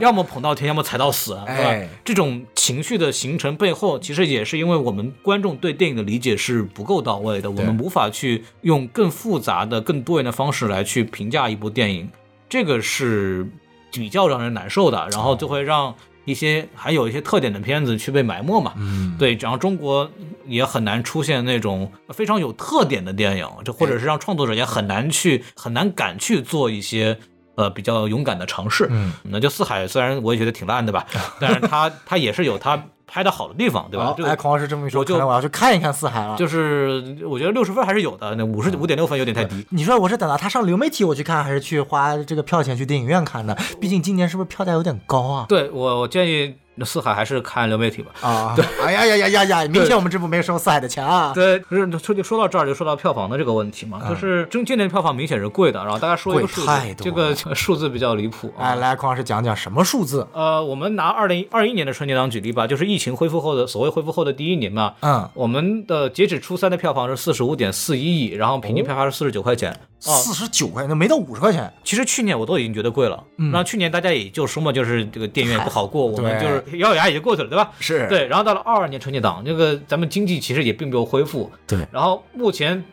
要么捧到天，要么踩到死，对吧？哎这种情绪的形成背后，其实也是因为我们观众对电影的理解是不够到位的，我们无法去用更复杂的、更多元的方式来去评价一部电影，这个是比较让人难受的，然后就会让一些还有一些特点的片子去被埋没嘛。嗯，对，然后中国也很难出现那种非常有特点的电影，就或者是让创作者也很难去很难敢去做一些呃比较勇敢的尝试。嗯，那就四海虽然我也觉得挺烂的吧，(laughs) 但是他他也是有他拍的好的地方，对吧？这个哎，孔老师这么一说，我就我要去看一看四海了。就是我觉得六十分还是有的，那五十五点六分有点太低。你说我是等到他上流媒体我去看，还是去花这个票钱去电影院看呢？毕竟今年是不是票价有点高啊？对我我建议四海还是看流媒体吧。啊，对，哎呀呀呀呀呀！明显我们这部没有收四海的钱啊。对，就是说就说到这儿，就说到票房的这个问题嘛，就是中今年的票房明显是贵的，然后大家说一个贵数字这个数字比较离谱啊。哎，来，孔老师讲讲什么数字？呃，我们拿二零二一年的春节档举例吧，就是疫情恢复后的所谓恢复后的第一年嘛。嗯，我们的截止初三的票房是四十五点四一亿，然后平均票房是四十九块钱。哦，四十九块钱，那没到五十块钱。其实去年我都已经觉得贵了，嗯。然后去年大家也就说嘛，就是这个电影院不好过，我们就是咬咬牙也就过去了，对吧？是。对，然后到了二二年春节档，这个咱们经济其实也并没有恢复，对。然后目前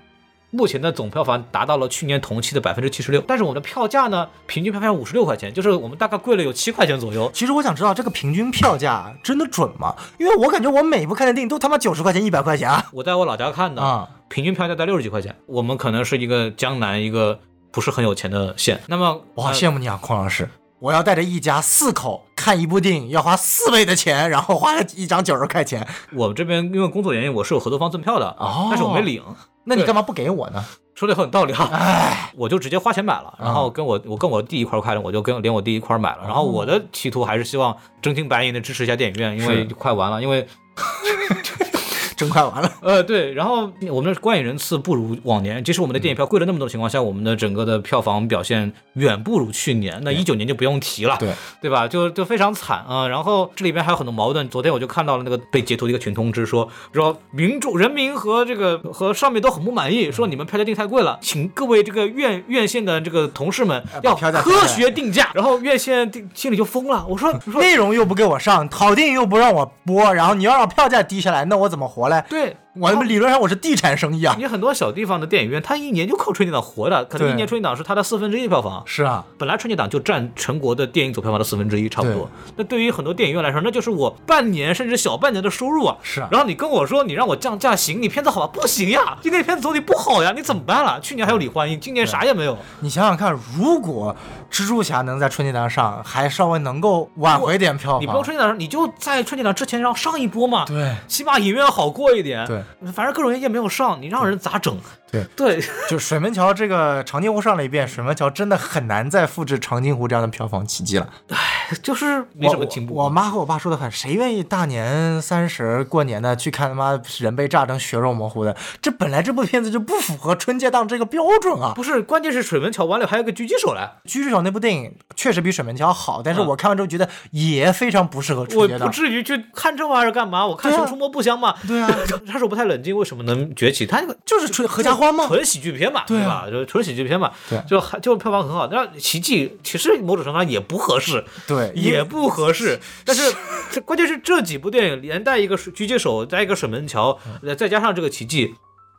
目前的总票房达到了去年同期的百分之七十六，但是我们的票价呢，平均票价五十六块钱，就是我们大概贵了有七块钱左右。其实我想知道这个平均票价真的准吗？因为我感觉我每部看的电影都他妈九十块钱、一百块钱啊。我在我老家看的，啊平均票价在六十几块钱。我们可能是一个江南一个不是很有钱的县，那么我好呃羡慕你啊，孔老师！我要带着一家四口看一部电影，要花四倍的钱，然后花了一张九十块钱。我们这边因为工作原因，我是有合作方赠票的，哦但是我没领。对那你干嘛不给我呢？说的很有道理哈，哎，我就直接花钱买了，然后跟我我跟我弟一块儿看的，我就跟连我弟一块儿买了。然后我的企图还是希望真金白银的支持一下电影院，因为快完了，因为真快完了。呃对，然后我们的观影人次不如往年，即使我们的电影票贵了那么多情况下，我们的整个的票房表现远不如去年。那一九年就不用提了，对 (laughs) 对吧？就就非常惨啊。然后这里边还有很多矛盾。昨天我就看到了那个被截图的一个群通知说，说民众人民和这个和上面都很不满意，说你们票价定太贵了，请各位这个院院线的这个同事们要科学定价。然后院线定心里就疯了，我说我说内容又不给我上，好电影又不让我播，然后你要让票价低下来，那我怎么活嘞？对。我理论上我是地产生意啊。你很多小地方的电影院，它一年就靠春节档活的，可能一年春节档是它的四分之一票房。是啊，本来春节档就占全国的电影总票房的四分之一，差不多。那对于很多电影院来说，那就是我半年甚至小半年的收入啊。是啊然后你跟我说你让我降价行，你片子好吧？不行呀，今年片子总体不好呀，你怎么办了？去年还有李焕英，今年啥也没有。你想想看，如果蜘蛛侠能在春节档上还稍微能够挽回点票房，你不用春节档上，你就在春节档之前让上一波嘛。对起码影院好过一点。对，反正各种原因没有上，你让人咋整？对对，就水门桥这个长津湖上了一遍，水门桥真的很难再复制长津湖这样的票房奇迹了。就是没什么进步。我我妈和我爸说的很，谁愿意大年三十过年的去看他妈人被炸成血肉模糊的？这本来这部片子就不符合春节档这个标准啊！不是，关键是水门桥完了还有个狙击手来。狙击手那部电影确实比水门桥好，但是嗯我看完之后觉得也非常不适合我春节档。不至于去看这玩意儿干嘛？我看《熊出没》不香吗？对啊，(laughs) 杀手不太冷静，为什么能崛起？他那个就是纯合家欢嘛。纯喜剧片嘛，对啊吧？就纯喜剧片嘛，对就还就票房很好。那奇迹其实某种程度上也不合适，对也不合适。但是这关键是这几部电影连带一个狙击手，加一个水门桥，呃再加上这个奇迹。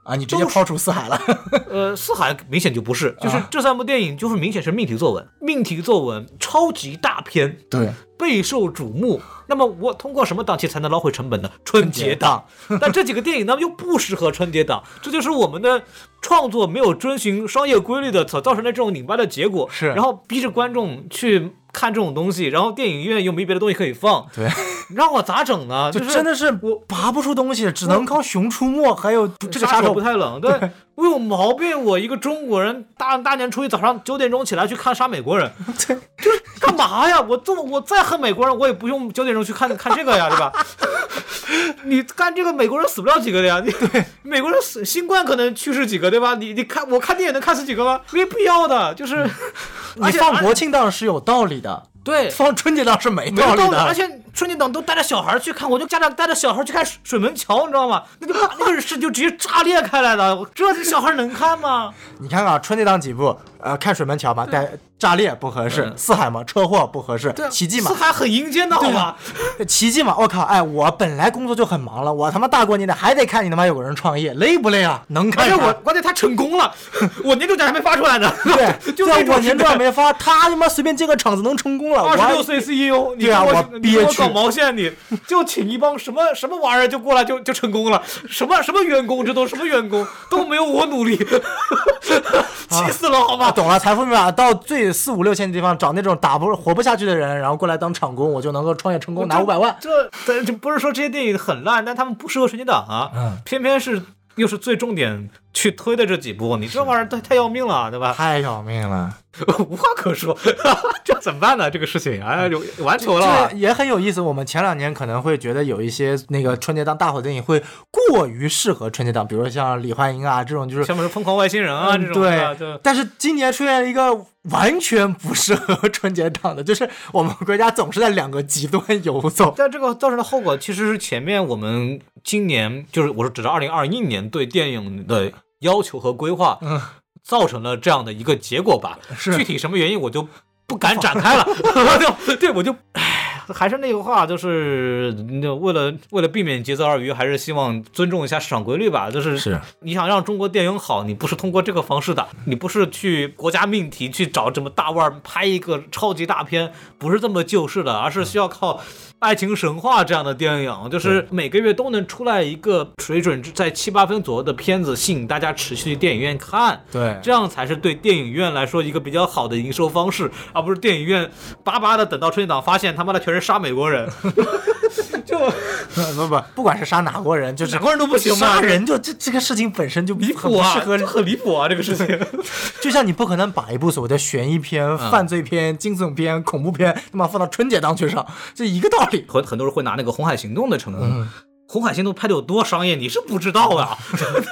啊，你直接抛出四海了。(laughs) 呃，四海明显就不是，就是这三部电影就是明显是命题作文，命题作文超级大片，对，备受瞩目。那么我通过什么档期才能捞回成本呢？春节档。但这几个电影呢又不适合春节档，这就是我们的创作没有遵循商业规律的所造成的这种拧巴的结果。是然后逼着观众去看这种东西，然后电影院又没别的东西可以放，对，让我咋整呢？就是真的是我拔不出东西，只能靠《熊出没》还有这个杀手不太冷，对我有毛病。我一个中国人，大大年初一早上九点钟起来去看杀美国人，对，(laughs) 就是干嘛呀？我这么我再恨美国人，我也不用九点钟去看 (laughs) 看这个呀，对吧？(laughs) 你干这个美国人死不了几个的呀？你对美国人死新冠可能去世几个，对吧？你你看我看电影能看死几个吗？没必要的，就是你放国庆档是有道理的，对放春节档是没道理的。而且春节档都带着小孩去看，我就家长带着小孩去看水水门桥，你知道吗？那就把 (laughs) 那个是就直接炸裂开来的，这这小孩能看吗？你看啊，春节档几部，呃，看水门桥嘛，带炸裂不合适；嗯四海嘛，车祸不合适；奇迹嘛四，海很阴间的好吧？奇迹嘛，我靠，哎，我本来工作就很忙了，我他妈大过年的还得看你他妈有个人创业，累不累啊？能看而且我？关键他成功了，(laughs) 我年终奖还没发出来呢。对，(laughs) 就我年终奖没发，他他妈随便建个厂子能成功了，我二十六岁 CEO，对啊我憋屈毛线你，(laughs) 就请一帮什么什么玩意儿就过来就就成功了，什么什么员工这都什么员工都没有我努力，(laughs) 气死了好啊，吧？懂了，财富密码到最四五六千的地方找那种打不活不下去的人，然后过来当场工，我就能够创业成功拿五百万。这但这不是说这些电影很烂，但他们不适合春节档啊，嗯偏偏是又是最重点去推的这几部，你这玩意儿太太要命了，对吧？太要命了，(laughs) 无话可说，(laughs) 这怎么办呢？这个事情，哎，有完球了。也很有意思。我们前两年可能会觉得有一些那个春节档大火电影会过于适合春节档，比如说像李焕英啊这种，就是像什么疯狂外星人啊、嗯这种对但是今年出现了一个完全不适合 (laughs) 春节档的，就是我们国家总是在两个极端游走。但这个造成的后果其实是前面我们今年就是我是指着二零二一年对电影的要求和规划，嗯造成了这样的一个结果吧。是具体什么原因我就不敢展开了，我 (laughs) 就 (laughs) 对我就。唉，还是那个话，就是那为了为了避免节奏二鱼，还是希望尊重一下市场规律吧。就是是你想让中国电影好，你不是通过这个方式的，你不是去国家命题去找这么大腕拍一个超级大片，不是这么救市的，而是需要靠爱情神话这样的电影，就是每个月都能出来一个水准在七八分左右的片子，吸引大家持续去电影院看。对。这样才是对电影院来说一个比较好的营收方式，而不是电影院巴巴的等到春节档发现他妈的全是杀美国人，(laughs) 就 (laughs) 不不，不管是杀哪国人，就是哪国人都不行吗杀人就这这个事情本身就离很谱啊，不适合就很离谱啊，这个事情。就像你不可能把一部所谓的悬疑片、嗯犯罪片、惊悚片、恐怖片，他妈放到春节档去上，这一个道理。很很多人会拿那个《红海行动》的成功。嗯红海行动拍的有多商业，你是不知道啊，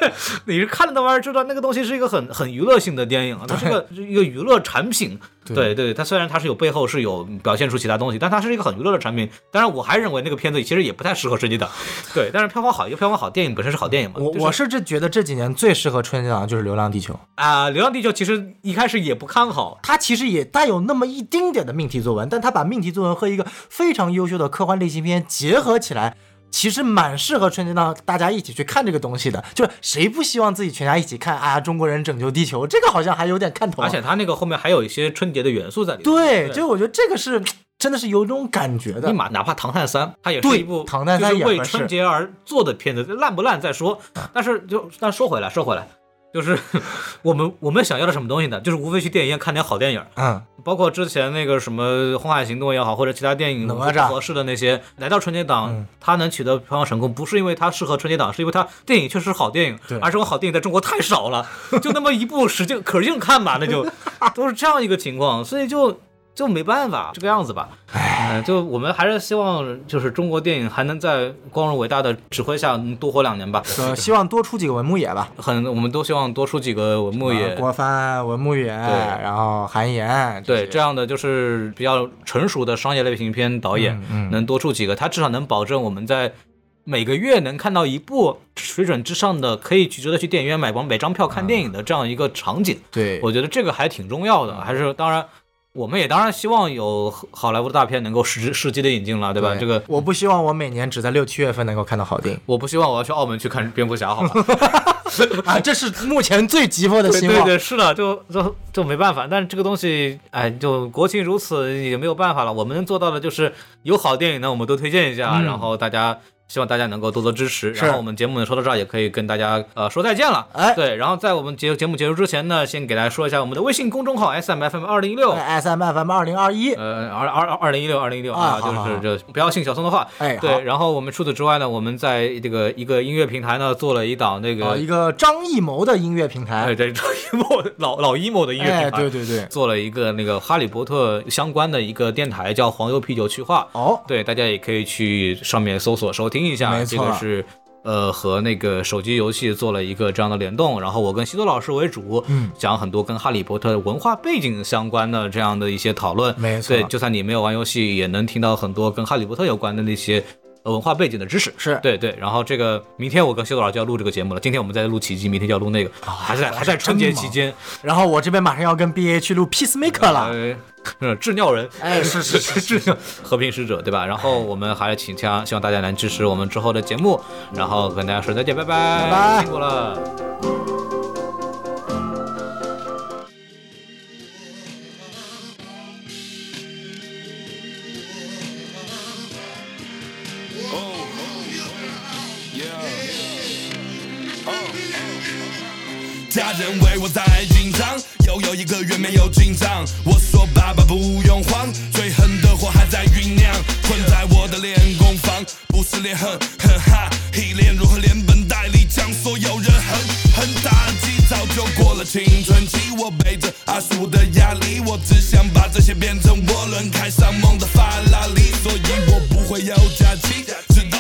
对 (laughs) (laughs) 你是看了那玩意儿知道那个东西是一个很很娱乐性的电影，它是个是一个娱乐产品。对对对，它虽然它是有背后是有表现出其他东西，但它是一个很娱乐的产品。当然，我还认为那个片子其实也不太适合春节档。对，但是票房好，一个票房好，电影本身是好电影嘛。就是我我是这觉得这几年最适合春节档就是《流浪地球》，啊，流浪地球》其实一开始也不看好，它其实也带有那么一丁点的命题作文，但它把命题作文和一个非常优秀的科幻类型片结合起来。其实蛮适合春节档大家一起去看这个东西的，就是谁不希望自己全家一起看？哎呀，中国人拯救地球，这个好像还有点看头。而且它那个后面还有一些春节的元素在里面。对，就我觉得这个是真的是有这种感觉的你。马哪怕《唐探三》，它也是一部唐探三是为春节而做的片子，烂不烂再说。但是就但说回来说回来，就是我们我们想要的什么东西呢？就是无非去电影院看点好电影，嗯，包括之前那个什么《红海行动》也好，或者其他电影合适的那些，来到春节档，嗯它能取得票房成功，不是因为它适合春节档，是因为它电影确实是好电影对，而这种好电影在中国太少了，就那么一部使劲可劲看吧，那就 (laughs) 都是这样一个情况，所以就。就没办法这个样子吧，嗯、就我们还是希望，就是中国电影还能在光荣伟大的指挥下能多活两年吧。呃，希望多出几个文牧野吧。很，我们都希望多出几个文牧野，呃郭帆、文牧野，然后韩延，对，这样的就是比较成熟的商业类型片导演，嗯嗯能多出几个，他至少能保证我们在每个月能看到一部水准之上的，可以去值得去电影院买光每张票看电影的这样一个场景。对，我觉得这个还挺重要的，还是当然。我们也当然希望有好莱坞的大片能够实实际的引进了，对吧？这个我不希望我每年只在六七月份能够看到好电影我不希望我要去澳门去看蝙蝠侠，好吧？(laughs) (laughs) 啊，这是目前最急迫的希望。对对对，是的，就就就没办法。但是这个东西，哎，就国情如此，也没有办法了。我们能做到的就是有好电影呢，我们都推荐一下，嗯然后大家。希望大家能够多多支持，然后我们节目呢说到这儿也可以跟大家呃说再见了。哎。对，然后在我们节节目结束之前呢，先给大家说一下我们的微信公众号 S M F M 二零一六，S M F M 二零二一，呃，二二二零一六，二零一六啊，就是这不要信小松的话。哎对，然后我们除此之外呢，我们在这个一个音乐平台呢做了一档那啊，个一，个张艺谋的音乐平哎，台。对，(laughs) 张艺谋老老 emo 的音乐哎，平台，对对对，做了一个那个哈利波特相关的一个电台，叫黄油啤酒去化。哦，对，大家也可以去上面搜索收听一下。这个是呃和那个手机游戏做了一个这样的联动，然后我跟西多老师为主，嗯，讲很多跟哈利波特文化背景相关的这样的一些讨论。没错对，就算你没有玩游戏，也能听到很多跟哈利波特有关的那些。呃文化背景的知识。是。对对，然后这个明天我跟修导老师就要录这个节目了，今天我们在录奇迹，明天就要录那个，还在还在春节期间，然后我这边马上要跟 B A 去录 Peacemaker 了。呃，(laughs) 呃制尿人，哎是是是制 (laughs) 尿和平使者，对吧？然后我们还请希望大家能支持我们之后的节目，然后跟大家说再见，拜拜，拜拜。辛苦了。家人为我在紧张，又有一个月没有进账。我说爸爸不用慌，最狠的火还在酝酿，困在我的练功房，不是练狠，哼哈，一练如何连本带利将所有人狠狠打击。早就过了青春期，我背着二十五的压力，我只想把这些变成涡轮，开上梦的法拉利，所以我不会有假期，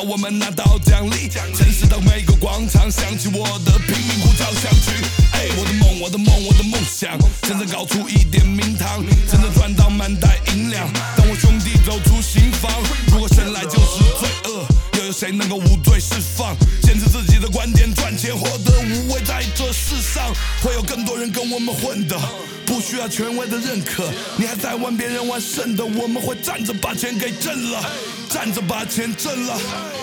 我们拿到奖励。城市的每个广场响起我的贫民窟交响曲，哎，我的梦，我的梦，我的梦想，真正搞出一点名堂，真正赚到满袋银两。当我兄弟走出新房，如果生来就是罪恶，又有谁能够无罪释放？坚持自己的观点，赚钱活得无畏，在这世上会有更多人跟我们混的，不需要权威的认可。你还在玩别人玩剩的，我们会站着把钱给挣了，站着把钱挣了，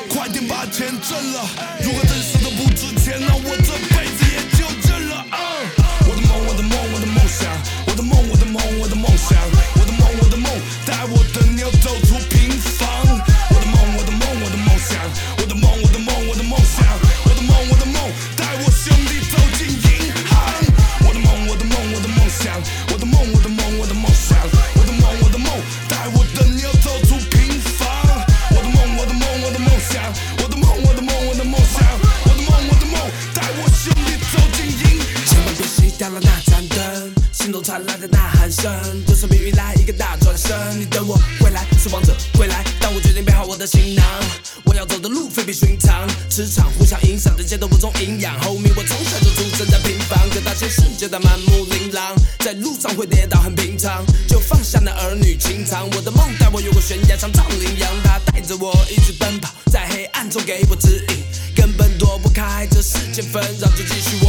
快点把钱挣了。如果真实的不值钱，那我这辈子也就认了。啊我的梦，我的梦，我的梦想，我的梦，我的梦，我的梦想，我的梦，我的梦，带我的妞走的呐喊声，就算命运来一个大转身，你等我回来，是王者归来。当我决定背好我的行囊，我要走的路非比寻常，磁场互相影响，人间都不重营养。后面我从小就出生在平房，可大千世界的满目琳琅，在路上会跌倒很平常，就放下那儿女情长。我的梦带我越过悬崖，像藏羚羊，它带着我一直奔跑，在黑暗中给我指引。根本躲不开这世间纷扰，就继续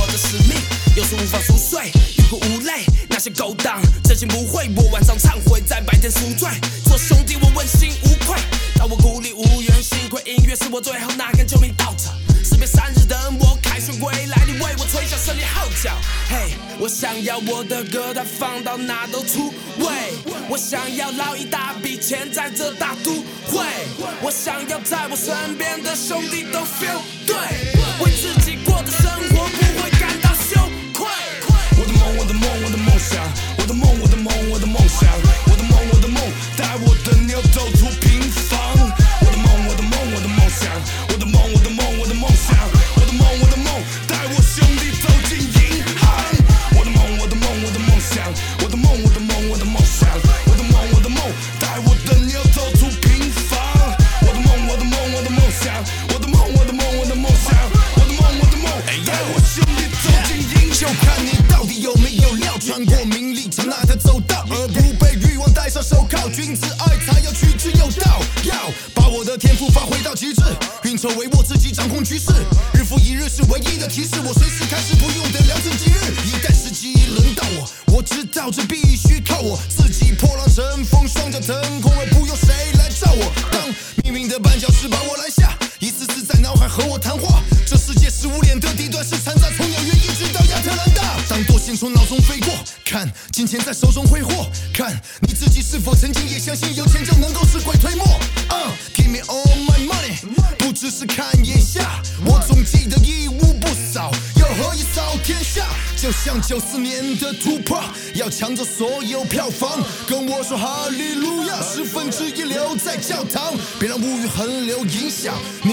些勾当，真心不会。我晚上忏悔，在白天赎罪。做兄弟我问心无愧，当我孤立无援，幸亏音乐是我最后那根救命稻草。士别三日等我凯旋归来，你为我吹响胜利号角。嘿，我想要我的歌，它放到哪都出位。我想要捞一大笔钱在这大都会。我想要在我身边的兄弟都 feel 对，为自己过的生活不会感。我的梦，我的梦，想，我的梦，我的梦，我的梦想，我的梦，我的梦，带我的牛走出流